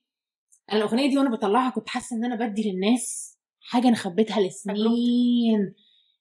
أنا الأغنية دي وأنا بطلعها كنت حاسة إن أنا بدي للناس حاجة أنا خبيتها لسنين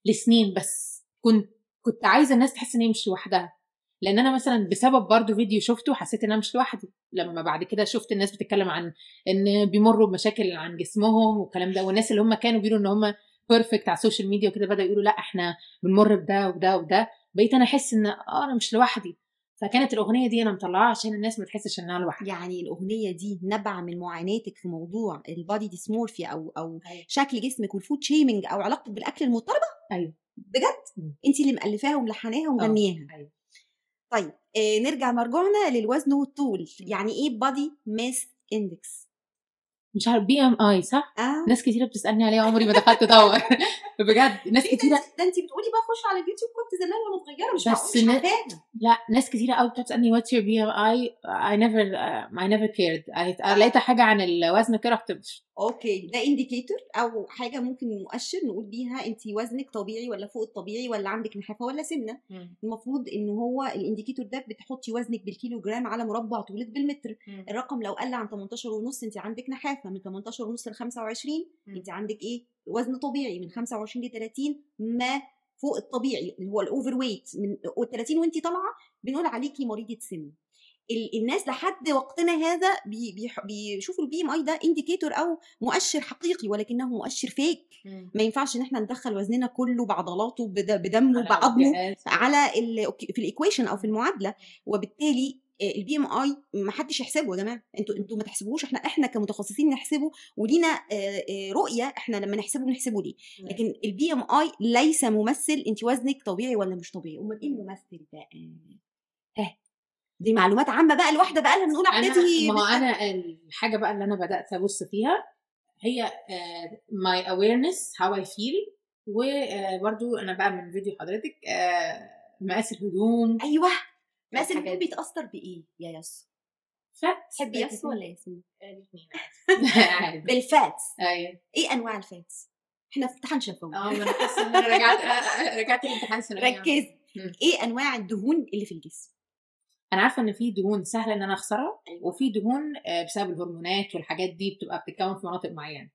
لسنين بس. كنت كنت عايزة الناس تحس إن هي مش لوحدها. لأن أنا مثلا بسبب برضو فيديو شفته حسيت إن أنا مش لوحدي. لما بعد كده شفت الناس بتتكلم عن إن بيمروا بمشاكل عن جسمهم والكلام ده والناس اللي هم كانوا بيقولوا إن هم perfect على ال social media وكده بدأوا يقولوا لا إحنا بنمر بده وده وده. بقيت أنا أحس إن آه أنا مش لوحدي. فكانت الأغنية دي أنا مطلعاها عشان الناس ما تحسش إنها لوحدها يعني الأغنية دي نبع من معاناتك في موضوع ال body dysmorphia أو أو أيوة. شكل جسمك وال food shaming أو علاقتك بالأكل المضطربة؟ أيوه. بجد. انت اللي مؤلفاها وملحناها ومغنياها. أيوه. طيب آه نرجع مرجوعنا للوزن والطول. يعني إيه body mass index مش عارف BMI صح؟ آه. ناس كتيرة بتسألني عليه عمري ما دخلت ادور بجد ناس إيه ده؟ كتيرة انت- ده انت بتقولي بقى خش على اليوتيوب كنت زمان وأنا صغيرة مش بس ن- لا ناس كتيرة قوي بتقعد تسألني what's your BMI I never I never cared لقيت حاجة عن الوزن كده رحت okay ده indicator أو حاجة ممكن مؤشر نقول بيها انت وزنك طبيعي ولا فوق الطبيعي ولا عندك نحافة ولا سمنة؟ المفروض إن هو ال indicator ده بتحطي وزنك بالكيلو جرام على مربع طولك بالمتر. الرقم لو قل عن 18 ونص انت عندك نحافة. من 18 ونص ل 25 انت عندك إيه؟ وزن طبيعي من 25 ل 30 ما فوق الطبيعي اللي هو ال overweight من وال 30 وانت طالعة بنقول عليكي مريضة ال- الناس لحد وقتنا هذا بيشوفوا ال BMI ده indicator أو مؤشر حقيقي ولكنه مؤشر fake ما ينفعش إن إحنا ندخل وزننا كله بعضلاته بد- بدمه بعظمه على في ال equation أو في المعادلة وبالتالي ال BMI ما حدش يحسبه يا جماعة. أنتوا أنتوا ما تحسبوش إحنا إحنا كمتخصصين نحسبه ولينا آه، آه، رؤية إحنا لما نحسبه بنحسبه ليه. لكن ال BMI ليس ممثل انت وزنك طبيعي ولا مش طبيعي. امال إيه الممثل بقى ها. دي معلومات عامة بقى الواحده بقى لها من اولى اعدادي ما هو أنا الحاجة بقى اللي أنا بدأت أبص فيها هي my awareness how I feel وبرده أنا بقى من فيديو حضرتك آه، مقاس الهدوم. أيوه. بس دي. بيتأثر بإيه يا ياسو fat تحبي ياسو ولا ياسمين؟ الاثنين بال fats. أيوه. إيه أنواع ال fats؟ إحنا في امتحان شفوي. أه ما أنا حاسة إن أنا رجعت آه، رجعت الامتحان ثانويه ركزي. إيه أنواع الدهون اللي في الجسم؟ أنا عارفة إن في دهون سهلة إن أنا أخسرها أيوة. وفي دهون آه، بسبب الهرمونات والحاجات دي بتبقى بتتكون في مناطق معينة.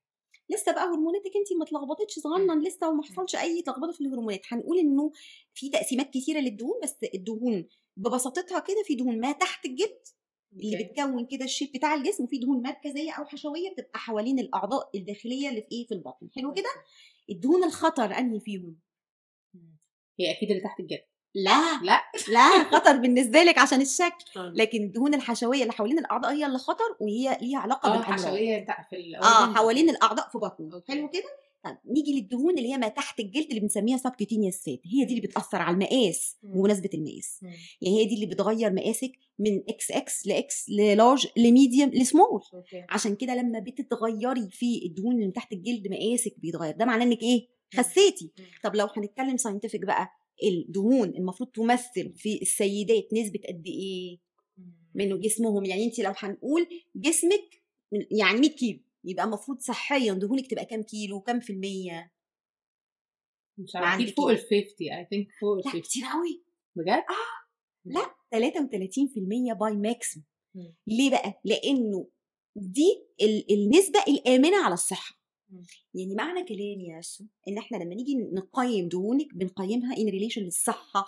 لسه بقى هرموناتك انت ما اتلخبطتش صغنن لسه وما حصلش أي تلخبطة في الهرمونات. هنقول إنه في تقسيمات كتيرة للدهون بس الدهون ببساطتها كده في دهون ما تحت الجلد اللي okay. بتكون كده ال shape بتاع الجسم وفي دهون مركزية أو حشوية بتبقى حوالين الأعضاء الداخلية اللي في إيه في البطن. حلو كده؟ الدهون الخطر أنهي فيهم. هي أكيد اللي تحت الجلد. لا لا. لا خطر بالنسبة لك عشان الشكل. لكن الدهون الحشوية اللي حوالين الأعضاء هي اللي خطر وهي ليها علاقة آه بالامراض حشويه بتاع في ال آه حوالين الأعضاء في بطنه. حلو كده؟ طب نيجي للدهون اللي هي ما تحت الجلد اللي بنسميها subcutaneous fat هي دي اللي بتأثر على المقاس. بمناسبة المقاس. مم. يعني هي دي اللي بتغير مقاسك من إكس إكس لاكس للارج لميديوم لسمول عشان كده لما بتتغيري في الدهون اللي من تحت الجلد مقاسك بيتغير. ده معناه إنك إيه؟ خسيتي. مم. طب لو هنتكلم scientific بقى الدهون المفروض تمثل في السيدات نسبة قد إيه؟ من جسمهم. يعني انت لو هنقول جسمك يعني 100 كيلو. يبقى المفروض صحيا دهونك تبقى كام كيلو كام في المية مش أكيد فوق؟ ال 50 I think فوق ال لا 50 كتير قوي بجد؟ لا 33% by maximum مم. ليه بقى لأنه دي ال- النسبة الآمنة على الصحة. يعني معنى كلامي ياسو إن إحنا لما نيجي نقيم دهونك بنقيمها in relation للصحة.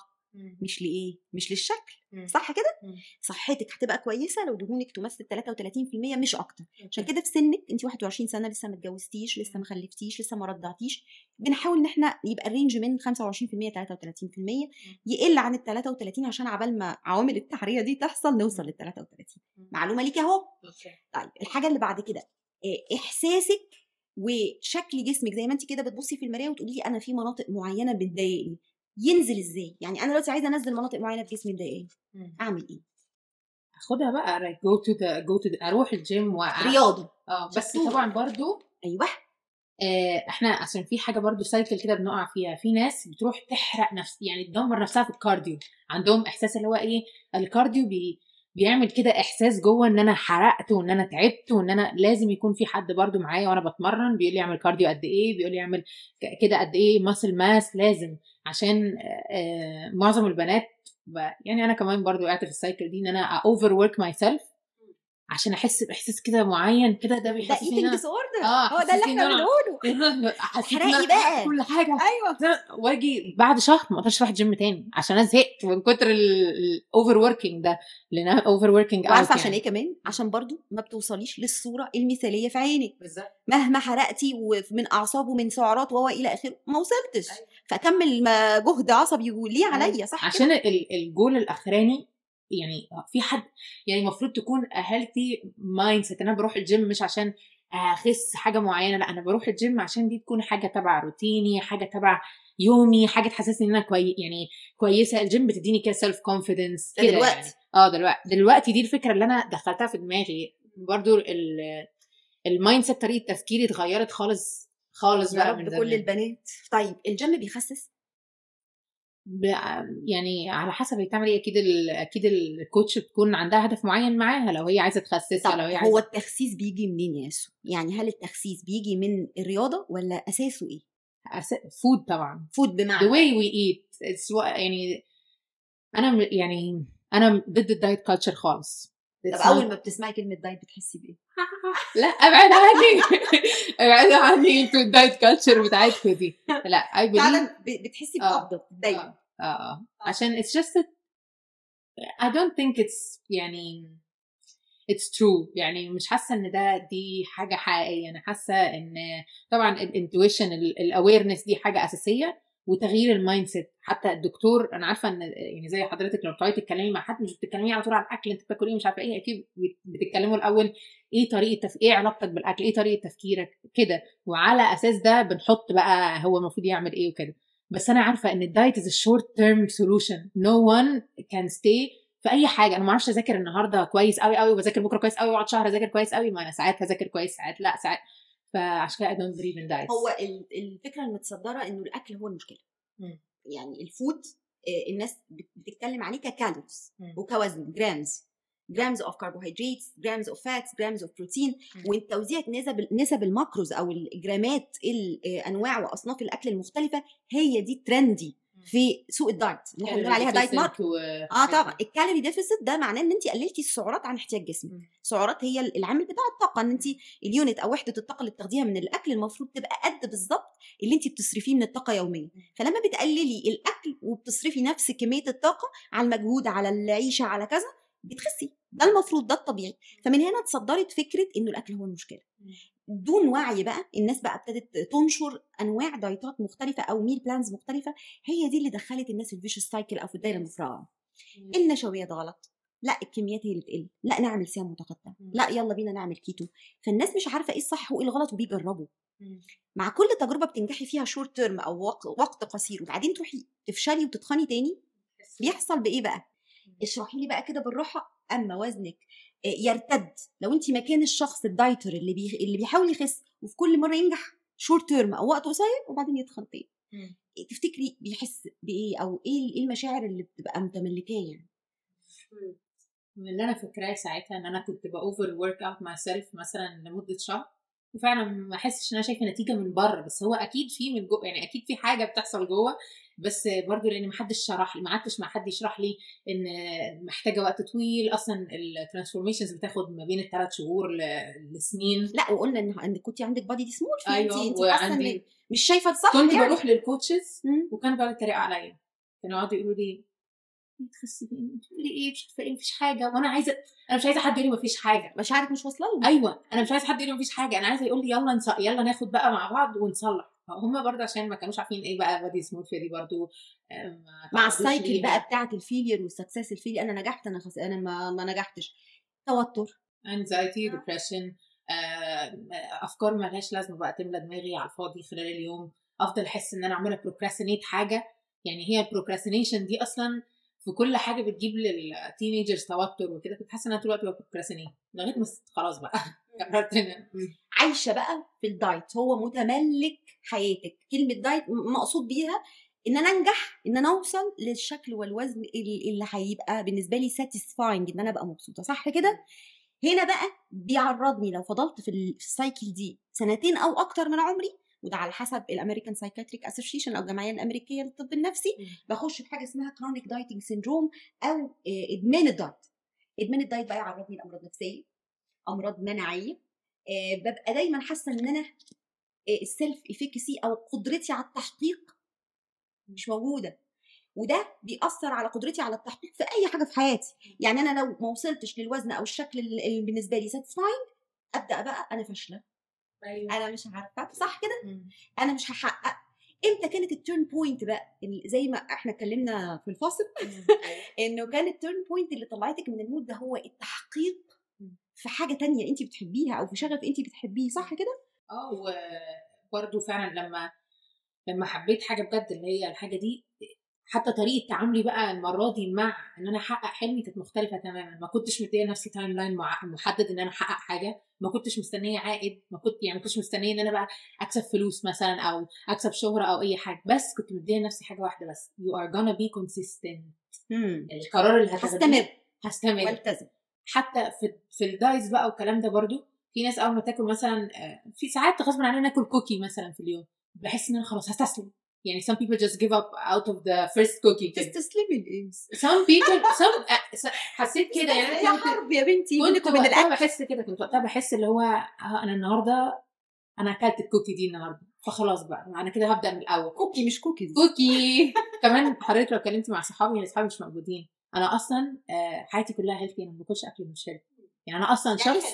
مش لإيه مش للشكل. صح كده. صحتك هتبقى كويسة لو دهونك تمثل 33% مش أكتر. عشان. كده في سنك انت 21 سنة لسه ما اتجوزتيش لسه ما خلفتيش لسه ما رضعتيش بنحاول إن إحنا يبقى ال range من 25% 33% يقل عن ال 33 عشان عبال ما عوامل التحرية دي تحصل نوصل لل 33 مم. معلومة ليك أهو. okay طيب الحاجة اللي بعد كده إيه، إحساسك وشكل جسمك زي ما انت كده بتبصي في المراية وتقولي لي أنا في مناطق معينة بتضايقني. ينزل إزاي؟ يعني أنا دلوقتي عايزة أنزل مناطق معينة في جسمي مضايقاني. أعمل إيه؟ اخدها بقى to the go to the أروح الجيم و رياضة. آه بس شطورة. طبعا برضو أيوه. آه، إحنا عشان في حاجة برضو cycle كده بنقع فيها في ناس بتروح تحرق نفس يعني تدمر نفسها في ال cardio عندهم إحساس اللي هو إيه ال cardio بي بيعمل كده إحساس جوه إن أنا حرقت وإن أنا تعبت وإن أنا لازم يكون في حد برضو معايا وأنا بتمرن بيقول لي اعمل cardio قد إيه بيقول لي اعمل كده قد إيه muscle mass لازم عشان معظم البنات يعني أنا كمان برضو وقعت في ال cycle دي إن أنا overwork myself عشان أحس بإحساس كده معين كده ده ده بيحسسني eating disorder هو ده اللي إحنا بنقوله. أنا بقى. كل حاجة. أيوه. واجي بعد شهر ما أقدرش أروح الجيم تاني عشان أنا زهقت من كتر ال overworking ده لأن أنا overworking وعارفه عشان إيه كمان؟ عشان برضو ما بتوصليش للصورة المثالية في عينك. بالظبط. مهما حرقتي ومن أعصاب ومن سعرات وهو إلى آخره ما وصلتش. أيوة. فاكمل جهد عصبي ليه عليا صح؟ عشان ال- الجول الأخراني يعني في حد يعني المفروض تكون healthy mindset أنا بروح الجيم مش عشان أخس حاجة معينة لأ أنا بروح الجيم عشان دي تكون حاجة تبع روتيني حاجة تبع يومي حاجة تحسسني إن أنا كوي يعني كويسة. الجيم بتديني كده self confidence ده كده دلوقتي. يعني آه دلوقتي. دلوقتي دي الفكرة اللي أنا دخلتها في دماغي. برضو ال ال mindset طريقة تفكيري اتغيرت خالص خالص بقى من كل البنات. طيب الجيم بيخسس؟ يعني على حسب هي بتعمل إيه. أكيد ال... أكيد الكوتش بتكون عندها هدف معين معاها لو هي عايزة تخسسها لو هي هو عايزة التخسيس بيجي منين يا ياسو؟ يعني هل التخسيس بيجي من الرياضة ولا أساسه إيه؟ food طبعا. food بمعنى the way we eat it's what يعني أنا يعني أنا ضد ال diet culture خالص. طب not- أول ما بتسمعي كلمة دايت بتحسي بإيه؟ لا أبعد عني. أبعد عني أنتوا ال diet culture بتاعتكم دي. لا believe فعلا بتحسي آه. بقبضه دايما. آه آه عشان it's just that I don't think it's يعني it's true. يعني مش حاسة إن ده دي حاجة حقيقية. أنا حاسة إن طبعا ال intuition ال awareness دي حاجة أساسية. وتغيير ال mindset. حتى الدكتور أنا عارفة إن يعني زي حضرتك لو بتقعدي تتكلمي مع حد مش بتتكلمي على طول على الأكل أنت بتاكل إيه مش عارفة إيه أكيد بت- بتتكلموا الأول إيه طريقة تف... إيه علاقتك بالأكل إيه طريقة تفكيرك كده. وعلى أساس ده بنحط بقى هو المفروض يعمل إيه وكده. بس أنا عارفة إن ال diet is short term solution no one can stay في أي حاجة. أنا ما أعرفش أذاكر النهارده كويس قوي قوي وبذاكر بكرة كويس قوي وأقعد شهر أذاكر كويس قوي ما أنا ساعات هذاكر كويس ساعات لأ ساعات فعشان كده I don't believe in diets هو ال- الفكرة المتصدرة إنه الأكل هو المشكلة مم. يعني ال food آه، الناس بت- بتتكلم عليه ك calories. وكوزن grams grams of كربوهيدرات grams of fats grams of protein. وتوزيع نسب نسب ال macros أو الجرامات الانواع وأصناف الأكل المختلفة هي دي trendy في سوق الدايت اللي إحنا بنقول عليها diet market آه طبعا. ال calorie deficit ده معناه إن انت قللتي السعرات عن احتياج جسمك. السعرات هي العامل بتاع الطاقة إن انت ال unit أو وحدة الطاقة اللي بتاخديها من الأكل المفروض تبقى قد بالظبط اللي انت بتصرفيه من الطاقة يوميا. فلما بتقللي الأكل وبتصرفي نفس كمية الطاقة على المجهود على العيشة على كذا بتخسي. ده المفروض ده الطبيعي. فمن هنا اتصدرت فكرة إنه الأكل هو المشكلة. دون وعي بقى الناس بقى ابتدت تنشر أنواع دايتات مختلفة أو meal plans مختلفة هي دي اللي دخلت الناس في ال vicious cycle أو في الدايرة المفرغه النشويات غلط. لا الكميات هي اللي بتقل. لا نعمل صيام متقطع. لا يلا بينا نعمل كيتو فالناس مش عارفة إيه الصح وإيه الغلط وبيجربوا. مع كل تجربة بتنجحي فيها short term أو وق- وقت قصير وبعدين تروحي تفشلي وتتخني تاني بيحصل بإيه بقى؟ اشرحي لي بقى كده بالراحة أما وزنك يرتد. لو انت مكان الشخص ال dieter اللي بي... اللي بيحاول يخس وفي كل مرة ينجح short term أو وقت قصير وبعدين يتخن تاني. تفتكري بيحس بإيه أو إيه إيه المشاعر اللي بتبقى متملكاه يعني؟ من اللي أنا فاكراه ساعتها إن أنا كنت ب over workout myself مثلا لمدة شهر وفعلا ما أحسش إن أنا شايفة نتيجة من بره بس هو أكيد في من جوه يعني أكيد في حاجة بتحصل جوه بس برضو لأن ما حدش شرح لي ما قعدتش مع حد يشرح لي إن محتاجة وقت طويل. أصلا ال transformations بتاخد ما بين الثلاث شهور لسنين. لا وقلنا إن إن كنت عندك body dysmorphia أيوة، انت انت حاسه وعندي- ان مش شايفة الصح كنت يعني. بروح لل coaches. وكانوا بيقعدوا يتريقوا عليا. كانوا يقعدوا يقولوا لي "إيه تخسي فين بتقولي إيه؟ مش عارفة إيه مفيش حاجة. وأنا عايزة أنا مش عايزة حد يقول لي مفيش حاجة. مشاعرك مش واصلة لهم؟ أيوه أنا مش عايزة حد يقول لي مفيش حاجة. أنا عايزة يقول لي يلا نص... يلا ناخد بقى مع بعض ونصلح. هم برضه عشان ما كانوش عارفين إيه بقى body dysmorphia دي برضه آه، مع ال cycle. بقى بتاعة ال failure وال success ال failure أنا نجحت أنا خس... أنا ما, ما نجحتش. توتر. Anxiety depression آه، أفكار ما لهاش لازمة بقى تملى دماغي على الفاضي خلال اليوم. أفضل أحس إن أنا عمالة procrastinate حاجة. يعني هي ال procrastination دي أصلا في كل حاجة بتجيب لل teenagers توتر وكده كنت حاسة إن أنا طول الوقت procrastinate لغاية ما خلاص بقى. عايشة بقى في الدايت هو متملك حياتك. كلمة دايت مقصود بيها إن أنا أنجح إن أنا أوصل للشكل والوزن ال- اللي هيبقى بالنسبة لي satisfying إن أنا أبقى مبسوطة. صح كده؟ هنا بقى بيعرضني لو فضلت في ال- في ال cycle دي سنتين أو أكتر من عمري وده على حسب ال American Psychiatric Association أو الجمعية الأمريكية للطب النفسي بخش في حاجة اسمها chronic dieting syndrome أو ادمان الدايت ادمان الدايت بقى يعرضني لأمراض نفسية. أمراض مناعية آه، ببقى دايما حاسة إن أنا ال self efficacy أو قدرتي على التحقيق مش موجودة. وده بيأثر على قدرتي على التحقيق في أي حاجة في حياتي. يعني أنا لو ما وصلتش للوزن أو الشكل اللي بالنسبة لي satisfying أبدأ بقى أنا فاشلة. أيوه. أنا مش عارفة. صح كده؟ أنا مش هحقق. إمتى كانت ال turn point بقى؟ زي ما إحنا اتكلمنا في الفاصل. إنه كان ال turn point اللي طلعتك من ال mood ده هو التحقيق. في حاجة تانية انت بتحبيها أو في شغف انت بتحبيه صح كده؟ آه وبرده فعلا لما لما حبيت حاجة بجد اللي هي الحاجة دي حتى طريقة تعاملي بقى المرة دي مع إن أنا أحقق حلمي كانت مختلفة تماما. ما كنتش مديه نفسي timeline محدد إن أنا أحقق حاجة. ما كنتش مستنية عائد. ما كنت يعني ما كنتش مستنية إن أنا بقى أكسب فلوس مثلا أو أكسب شهرة أو أي حاجة. بس كنت مديه لنفسي حاجة واحدة بس. You are gonna be consistent. مم. القرار اللي هتاخديه هستمر. هستمر. والتزم. حتى في في الدايز بقى والكلام ده برضو في ناس أول ما تاكل مثلا آه، في ساعات غصب عننا ناكل كوكي مثلا في اليوم بحس إن أنا خلاص هستسلم. يعني some people just give up out of the first cookie. تستسلمي لايه some people some آه، حسيت كده يعني يا حرب يا بنتي كنت وقتها الأكل. بحس كده كنت وقتها بحس اللي هو آه، أنا النهارده أنا أكلت ال cookie دي النهارده فخلاص بقى أنا كده هبدأ من الأول. cookie مش cookies cookie كمان حضرتك لو اتكلمتي مع صحابي يعني صحابي مش موجودين. أنا أصلا آه، حياتي كلها healthy أنا ما باكلش أكل مش healthy يعني أنا أصلا يعني شخص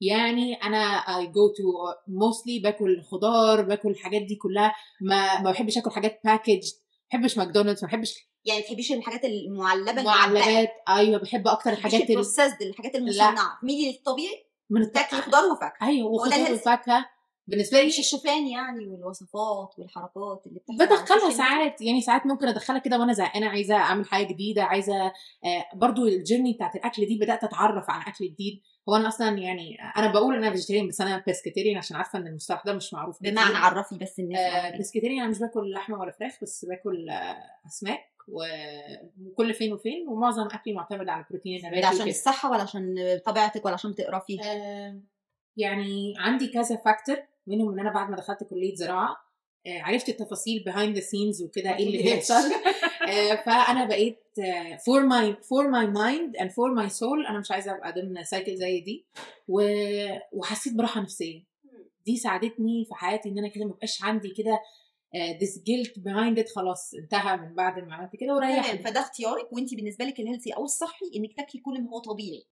يعني أنا I go to mostly باكل خضار باكل الحاجات دي كلها. ما ما بحبش آكل حاجات packaged ما بحبش ماكدونالدز ما بحبش يعني ما تحبيش الحاجات المعلبة معلبات. أيوه بحب أكتر الحاجات الحاجات ال- البروسيسد الحاجات المصنعة. ميلي للطبيعي من تاكلي خضار وفاكهة. أيوه وخضار. وفاكهة. بالنسبة لي مش الشوفان يعني والوصفات والحركات اللي بتحصل على بدخلها ساعات يعني ساعات ممكن أدخلها كده وأنا زهقانة عايزة أعمل حاجة جديدة عايزة آه، برضو ال journey بتاعت الأكل دي بدأت أتعرف على أكل جديد هو أنا أصلا يعني أنا بقول إن أنا vegetarian بس أنا pescatarian عشان عارفة إن المصطلح ده مش معروف. بمعنى عرفي بس الناس آه. pescatarian أنا مش باكل لحمة ولا فراخ بس باكل آه أسماك وكل فين وفين ومعظم أكلي معتمد على البروتين ده النباتي عشان وكده. الصحة ولا عشان طبيعتك ولا عشان بتقرفي آه، يعني عندي كذا factor منهم إن أنا بعد ما دخلت كلية زراعة آه، عرفت التفاصيل behind the scenes وكده إيه اللي بيحصل. آه، فأنا بقيت for my for my mind and for my soul أنا مش عايزة أبقى ضمن cycle زي دي. وحسيت براحة نفسية. دي ساعدتني في حياتي إن أنا كده مبقاش عندي كده guilt behind it خلاص انتهى من بعد ما عملت كده وريحني. فده اختيارك وانت بالنسبة لك ال healthy أو الصحي إنك تاكلي كل ما هو طبيعي.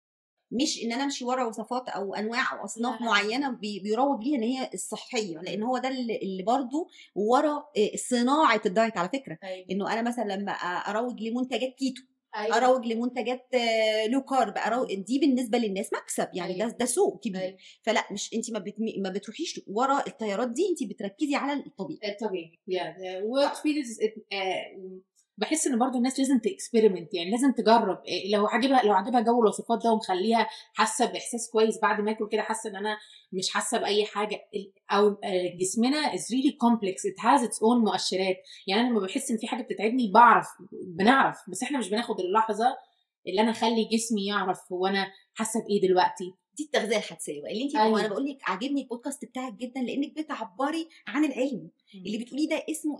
مش إن أنا أمشي ورا وصفات أو أنواع أو أصناف لا. معينة بي- بيروج ليها إن هي الصحية لأن هو ده اللي برضو ورا آه، صناعة الدايت على فكرة إنه أنا مثلا لما أروج لمنتجات كيتو أروج لمنتجات آه، low carb أروج دي بالنسبة للناس مكسب يعني ده أيوة. ده سوق كبير أيوة. فلا مش انت ما بتمي ما بتروحيش ورا التيارات دي انت بتركزي على الطبيعي طبيعي yeah. و experience بحس إن برضو الناس لازم ت experiment يعني لازم تجرب. إيه، لو عاجبها لو عاجبها جو الوصفات ده ومخليها حاسة بإحساس كويس بعد ما آكل كده حاسة إن أنا مش حاسة بأي حاجة. أو آه، جسمنا is really complex it has its own مؤشرات. يعني أنا لما بحس إن في حاجة بتتعبني بعرف بنعرف بس إحنا مش بناخد اللحظة اللي أنا أخلي جسمي يعرف هو أنا حاسة بإيه دلوقتي. دي التغذية الحدسية بقى. اللي انت أيوة. أنا بقول لك عاجبني البودكاست بتاعك جدا لأنك بتعبري عن العلم. اللي بتقوليه ده اسمه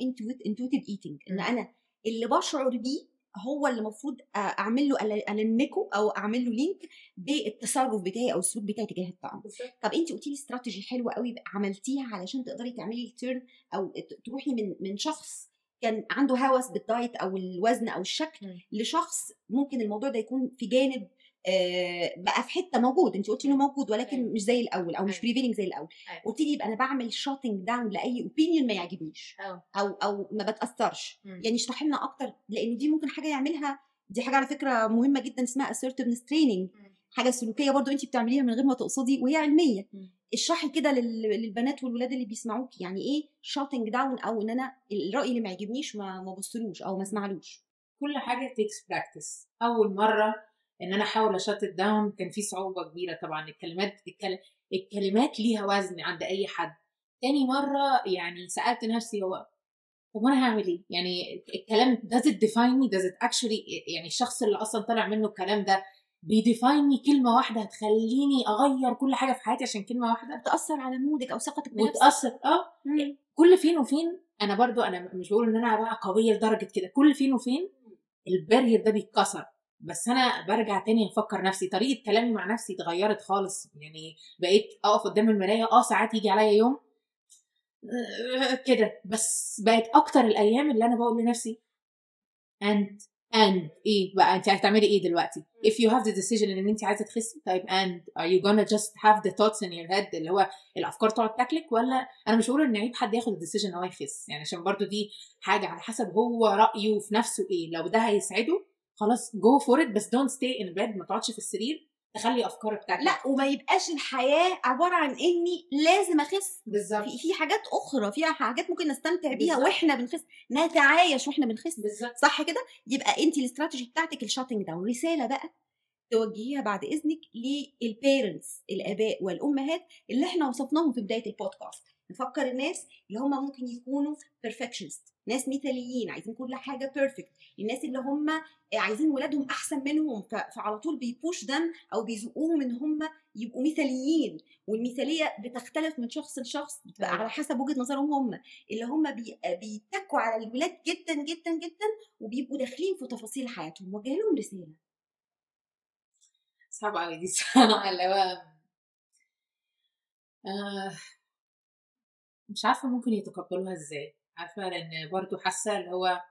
intuitive eating إن. أنا اللي بشعر بيه هو اللي المفروض أعمل له link أو أعمل له link بالتصرف بتاعي أو السلوك بتاعي تجاه الطعام طب انت قلتي لي استراتيجي حلوة قوي عملتيها علشان تقدري تعملي ال turn أو تروحي من من شخص كان عنده هوس بالدايت أو الوزن أو الشكل. لشخص ممكن الموضوع ده يكون في جانب بقى في حتة موجود انت قلتي إنه موجود ولكن أيوة. مش زي الأول أو مش أيوة. prevailing زي الأول أيوة. قلتي لي يبقى أنا بعمل shutting down لأي opinion ما يعجبنيش آه أو أو ما بتأثرش مم. يعني اشرحي لنا أكتر لأن دي ممكن حاجة يعملها دي حاجة على فكرة مهمة جدا اسمها assertiveness training مم. حاجة سلوكية برضو انت بتعمليها من غير ما تقصدي وهي علمية. اشرحي كده لل- للبنات والولاد اللي بيسمعوك يعني إيه shutting down أو إن أنا الرأي اللي ما يعجبنيش ما ما بصلوش أو ما اسمعلوش كل حاجة takes practice أول مرة إن أنا أحاول أ shut down كان في صعوبة كبيرة طبعا. الكلمات الكل... الكلمات ليها وزن عند أي حد. تاني مرة يعني سألت نفسي هو طب وأنا هعمل إيه؟ يعني الكلام does it define me does it actually يعني الشخص اللي أصلا طالع منه الكلام ده بي define me كلمة واحدة؟ هتخليني أغير كل حاجة في حياتي عشان كلمة واحدة؟ تاثر على mood ك أو ثقتك بنفسك. وتاثر آه. مم. كل فين وفين أنا برضو أنا مش بقول إن أنا بقى قوية لدرجة كده. كل فين وفين ال barrier ده بيتكسر. بس أنا برجع تاني أفكر نفسي طريقة كلامي مع نفسي اتغيرت خالص. يعني بقيت أقف قدام المراية آه ساعات يجي عليا يوم آه، كده. بس بقت أكتر الأيام اللي أنا بقول لنفسي and and إيه بقى؟ انت هتعملي إيه دلوقتي؟ If you have the decision إن انت عايزة تخسي طيب and are you gonna just have the thoughts in your head اللي هو الأفكار تقعد تاكلك؟ ولا أنا مش بقول إن عيب حد ياخد ال decision إن هو يخس يعني عشان برضو دي حاجة على حسب هو رأيه في نفسه إيه. لو ده هيسعده خلاص go for it بس don't stay in bed ما تقعدش في السرير تخلي أفكارك تاكلك لا وما يبقاش الحياة عبارة عن إني لازم أخس. بالظبط. في في حاجات أخرى فيها حاجات ممكن نستمتع بيها بالظبط. وإحنا بنخس. نتعايش وإحنا بنخس. بالظبط. صح كده؟ يبقى أنت الاستراتيجي بتاعتك ال shutting down رسالة بقى توجهيها بعد إذنك لل parents الآباء والأمهات اللي إحنا وصفناهم في بداية البودكاست نفكر الناس اللي هم ممكن يكونوا perfectionist ناس مثاليين عايزين كل حاجة perfect الناس اللي هم عايزين ولادهم أحسن منهم فعلى طول بي push them أو بيزقوهم إن هم يبقوا مثاليين والمثالية بتختلف من شخص لشخص بتبقى أيوة. على حسب وجهة نظرهم هم اللي هم بي بيتكوا على الولاد جدا جدا جدا وبيبقوا داخلين في تفاصيل حياتهم وجه لهم رسالة صعبة أوي دي الصراحة اللي هو آه مش عارفة ممكن يتقبلوها إزاي. عارفة؟ لأن برضو حاسة اللي هو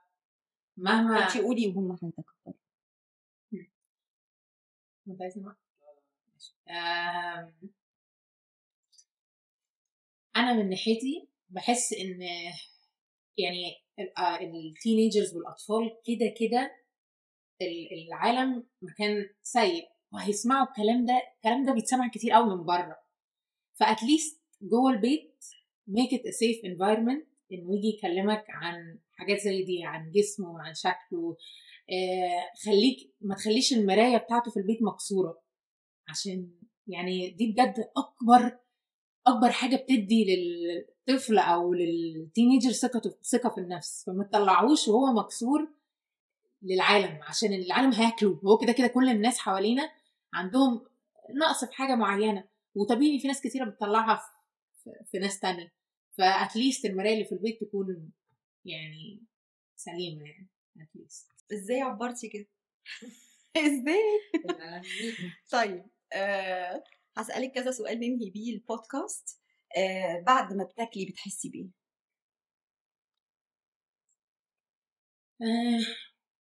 مهما انت قولي وهم هيتقبلوا. آم، أنا من ناحيتي بحس إن يعني التينيجرز والأطفال كده كده ال- العالم مكان سيء. وهيسمعوا الكلام ده الكلام ده بيتسمع كتير قوي من بره. فأتليست جوه البيت make it a safe environment. إنه يجي يكلمك عن حاجات زي دي عن جسمه وعن شكله. آه خليك ما تخليش المراية بتاعته في البيت مكسورة. عشان يعني دي بجد أكبر أكبر حاجة بتدي للطفل أو للتينيجر ثقته ثقة في النفس. فما تطلعوش وهو مكسور للعالم عشان العالم هياكله. هو كده كده كل الناس حوالينا عندهم نقص في حاجة معينة. وطبيعي في ناس كتيرة بتطلعها في, ناس تانية. فاتليست المراية اللي في البيت تكون يعني سليمة يعني اتليست إزاي عبرتي كده؟ إزاي؟ طيب أه هسألك كذا سؤال ننهي بيه البودكاست. أه بعد ما بتاكلي بتحسي بيه آه،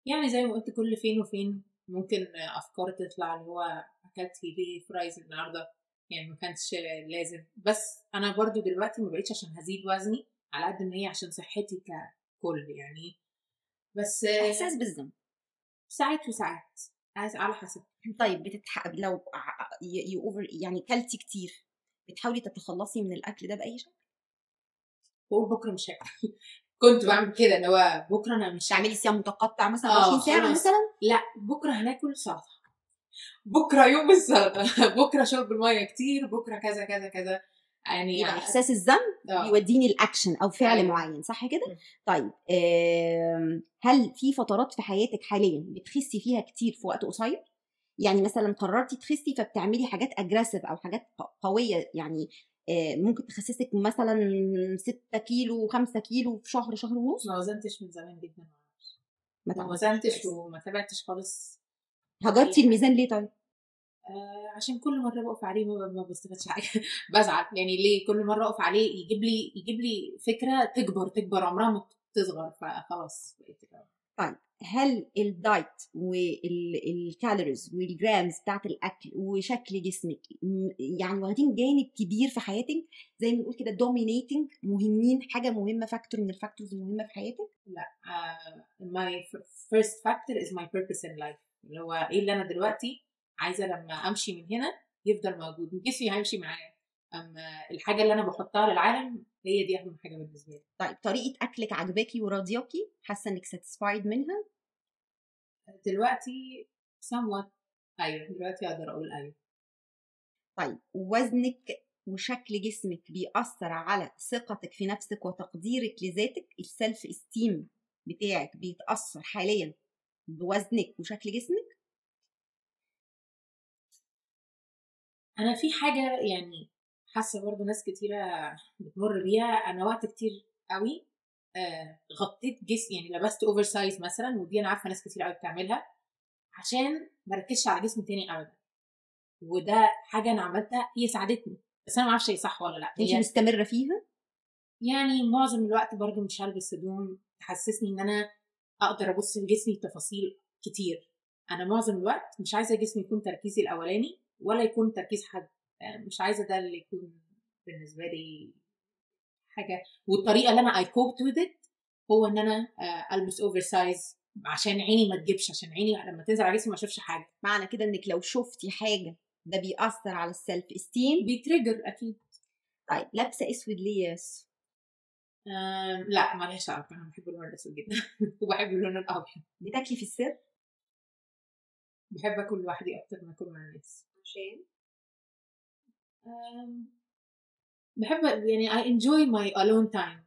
يعني زي ما قلت كل فين وفين ممكن أفكار تطلع اللي هو أكلت ليه فرايز النهارده. يعني ما كانش لازم. بس أنا برضو دلوقتي ما بقيتش عشان هزيد وزني على قد ما هي عشان صحتي ككل يعني. بس آه، إحساس بالذنب. ساعات وساعات. على حسب. طيب بتتح... لو over... يعني كلتي كتير بتحاولي تتخلصي من الأكل ده بأي شكل؟ بقول بكرة مش هاكل. كنت بعمل كده اللي هو بكرة أنا مش تعملي صيام متقطع مثلا آه، 20 ساعة خلاص. مثلا؟ لا بكرة هناكل سلطة. بكرة يوم السلطه بكرة شرب المية كتير بكرة كذا كذا كذا يعني يبقى إحساس الذنب آه. يوديني الاكشن أو فعل أيوة. معين صح كده. طيب هل في فترات في حياتك حاليا بتخسي فيها كتير في وقت قصير يعني مثلا قررتي تخسي فبتعملي حاجات aggressive أو حاجات قوية يعني آه، ممكن تخسسك مثلا 6 كيلو 5 كيلو في شهر شهر ونص ما وزنتش من زمان جدا. ما. وزنتش وما تابعتش خالص هجرتي الميزان ليه طيب؟ آه عشان كل مرة بقف عليه ما بستفادش حاجة. بزعل. يعني ليه كل مرة أقف عليه يجيب لي يجيب لي فكرة تكبر تكبر عمرها ما تصغر. فخلاص كده. هل الدايت وال calories وال grams بتاعت الأكل وشكل جسمك يعني واخدين جانب كبير في حياتك؟ زي ما بنقول كده dominating مهمين حاجة مهمة factor من ال factors المهمة في حياتك؟ my f- first factor is my purpose in life. اللي هو إيه اللي أنا دلوقتي عايزة لما أمشي من هنا يفضل موجود جسمي هيمشي معايا. اما الحاجة اللي أنا بحطها للعالم هي دي أهم حاجة بالنسبة لي. طيب طريقة أكلك عجباكي وراضياكي حاسة إنك satisfied منها؟ دلوقتي somewhat أيوه دلوقتي أقدر أقول أيوه. طيب وزنك وشكل جسمك بيأثر على ثقتك في نفسك وتقديرك لذاتك؟ ال self esteem بتاعك بيتأثر حاليا؟ بوزنك وشكل جسمك؟ أنا في حاجة يعني حاسة برضو ناس كتيرة بتمر بيها. أنا وقت كتير قوي آه غطيت جسمي يعني لبست oversize مثلا ودي أنا عارفة ناس كتير قوي بتعملها عشان ما ركزش على جسم تاني ابدا. وده حاجة أنا عملتها هي ساعدتني. بس أنا ما أعرفش هي صح ولا لأ. انت مستمرة فيها؟ يعني معظم الوقت برضو مش هلبس هدوم تحسسني إن أنا أقدر أبص لجسمي بتفاصيل كتير. أنا معظم الوقت مش عايزة جسمي يكون تركيزي الأولاني ولا يكون تركيز حد. يعني مش عايزة ده اللي يكون بالنسبة لي حاجة. والطريقة اللي أنا اي كوبت وذ هو إن أنا آه، ألبس oversize عشان عيني ما تجيبش عشان عيني لما تنزل على جسمي ما أشوفش حاجة. معنى كده إنك لو شفتي حاجة ده بيأثر على ال self esteem بي trigger أكيد. طيب لابسة أسود ليه يا ياسو؟ لا مالهاش علاقه أنا بحب اللون الأسود جدا. وبحب اللون الأبيض. بتاكلي في السر؟ بحب أكل لوحدي أكتر ما أكل مع الناس. عشان؟ بحب يعني I enjoy my alone time.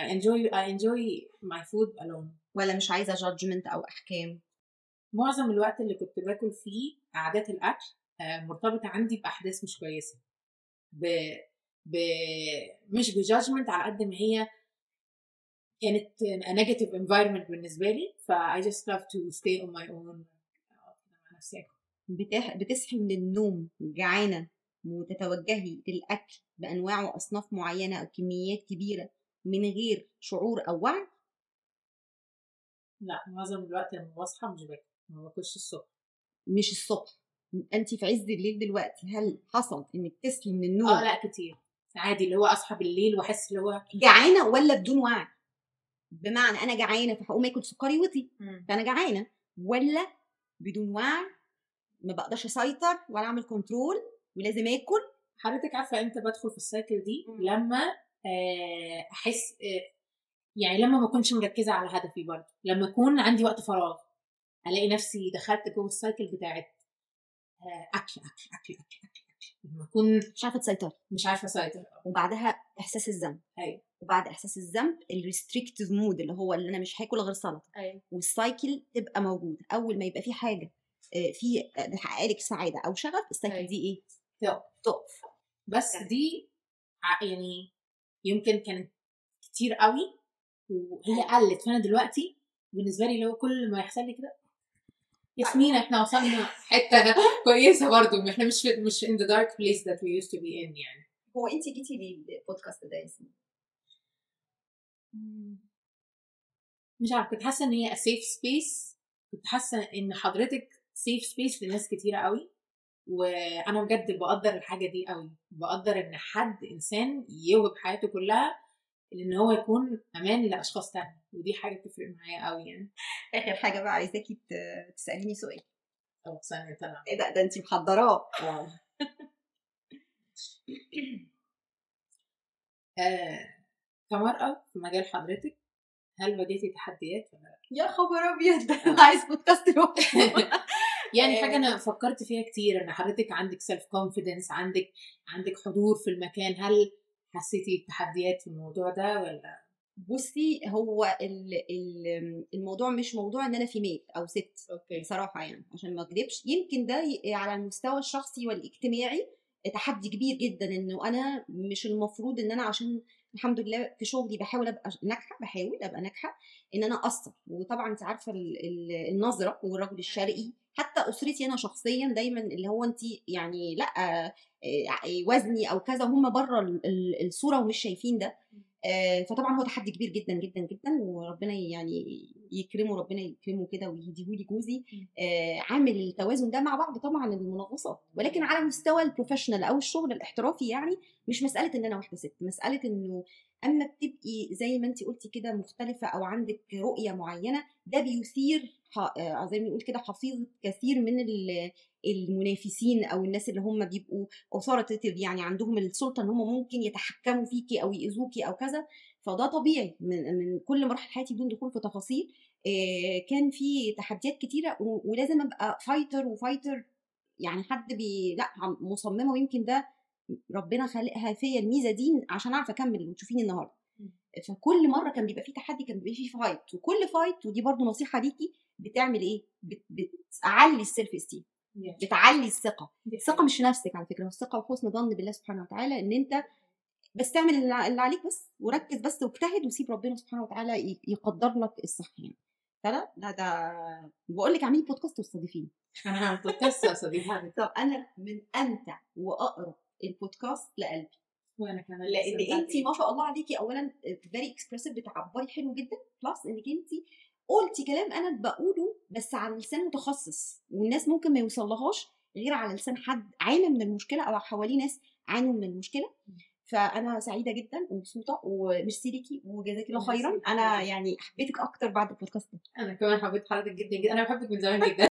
I enjoy I enjoy my food alone. ولا مش عايزة جادجمنت أو أحكام؟ معظم الوقت اللي كنت باكل فيه عادات الأكل آه، مرتبطة عندي بأحداث مش كويسة. ب... مش بجادجمنت على قد ما هي كانت a negative environment بالنسبة لي ف I just love to stay on my own مع نفسي. بتصحي من النوم جعانة وتتوجهي للأكل بانواع وأصناف معينة أو كميات كبيرة من غير شعور أو وعي؟ لا معظم الوقت لما بصحى مش باكل ما باكلش الصبح. مش الصبح. انت في عز الليل دلوقتي هل حصل إنك تصحي من النوم؟ آه لا كتير. عادي اللي هو أصحى بالليل وأحس اللي هو جعانة ولا بدون وعي؟ بمعنى أنا جعانة فهقوم آكل سكري وطي فأنا جعانة. ولا بدون وعي ما بقدرش أسيطر ولا أعمل control ولازم آكل. حضرتك عارفة إمتى بدخل في ال cycle دي؟ مم. لما آه، أحس آه، يعني لما ما أكونش مركزة على هدفي برضه. لما اكون عندي وقت فراغ ألاقي نفسي دخلت جوه ال cycle بتاعت آه، أكل أكل أكل أكل أكل. أكون مش عارفة تسيطر. مش عارفة أسيطر. وبعدها إحساس الذنب. أيوه. وبعد إحساس الذنب ال restrictive mode اللي هو اللي أنا مش هاكل غير سلطة. أيوه. وال cycle تبقى موجودة. أول ما يبقى في حاجة آه، في بتحقق لك سعادة أو شغف السايكل أيوة. دي إيه؟ تقف. بس دي يعني يمكن كانت كتير قوي وهي قلت. فأنا دلوقتي بالنسبة لي لو كل ما يحصل لي كده ياسمين إحنا وصلنا حتة كويسة برضو. إحنا مش في مش in the dark place that we used to be in يعني. هو انت جيتي للبودكاست ده يا ياسمين؟ مش عارفة كنت حاسة إن هي a safe space. كنت حاسة إن حضرتك safe space لناس كتيرة قوي. وأنا بجد بقدر الحاجة دي قوي. بقدر إن حد إنسان يوهب حياته كلها. إن هو يكون أمان لأشخاص تانية ودي حاجة بتفرق معايا قوي يعني. آخر حاجة بقى عايزاكي تسأليني سؤال. طب ثانية طلع إيه ده؟ ده انت محضراه. آه آه، كمرأة في مجال حضرتك هل واجهتي تحديات ولا لأ؟ يا خبر أبيض! ده آه. أنا عايز بودكاست يعني آه. حاجة أنا فكرت فيها كتير إن حضرتك عندك self confidence عندك عندك حضور في المكان هل حسيتي بتحديات في الموضوع ده ولا؟ بصي هو ال- ال- الموضوع مش موضوع إن أنا female أو ست okay. بصراحة يعني عشان ما اكذبش يمكن ده على المستوى الشخصي والاجتماعي تحدي كبير جدا إنه أنا مش المفروض إن أنا عشان الحمد لله في شغلي بحاول أبقى ناجحة بحاول أبقى ناجحة إن أنا أثر. وطبعا انت عارفة ال- ال- النظرة والرجل الشرقي حتى أسرتي أنا شخصيا دايما اللي هو انت يعني لأ آه، آه، وزني أو كذا وهم بره ال- ال- الصورة ومش شايفين ده. آه، فطبعا هو تحدي كبير جدا جدا جدا وربنا يعني يكرمه ربنا يكرمه كده ويهديهولي جوزي. آه، عامل التوازن ده مع بعض طبعا المنغصات ولكن على مستوى البروفيشنال أو الشغل الاحترافي يعني مش مسألة إن أنا واحدة ست مسألة إنه أما بتبقي زي ما انت قلتي كده مختلفة أو عندك رؤية معينة ده بيثير آه، زي ما نقول كده حفيظه كثير من ال- المنافسين أو الناس اللي هم بيبقوا authoritative يعني عندهم السلطة إن هم ممكن يتحكموا فيكي أو يأذوكي أو كذا فده طبيعي من من كل مراحل حياتي بدون دخول في تفاصيل. كان في تحديات كتيرة ولازم أبقى fighter و fighter يعني حد بي لأ مصممة ويمكن ده ربنا خالقها فيا الميزة دي عشان أعرف أكمل وتشوفيني النهارده. فكل مرة كان بيبقى فيه تحدي كان بيبقى فيه fight وكل fight ودي برضو نصيحة ليكي بتعمل إيه؟ بت- بتعلي ال self esteem بتعلي الثقة. الثقة مش في نفسك على فكرة الثقة وحسن ظن بالله سبحانه وتعالى إن أنت بس تعمل اللي عليك بس وركز بس واجتهد وسيب ربنا سبحانه وتعالى يقدر لك الصح يعني. فلا لا ده بقول لك اعملي بودكاست واستضيفيني أنا بودكاست صديقتي طب أنا من أمتع وأقرب البودكاست لقلبي. وأنا كمان لأن انت ما شاء الله عليكي اولا very expressive بتعبري حلو جدا plus إنك انت قلتي كلام أنا بقوله بس على لسان متخصص والناس ممكن ما يوصلهاش غير على لسان حد عانى من المشكلة أو حواليه ناس عانوا من المشكلة. فأنا سعيدة جدا ومبسوطة وميرسي ليكي وجزاك الله خيرا. أنا يعني حبيتك أكتر بعد البودكاست ده. أنا كمان حبيت حضرتك جدا جدا. أنا بحبك من زمان جدا.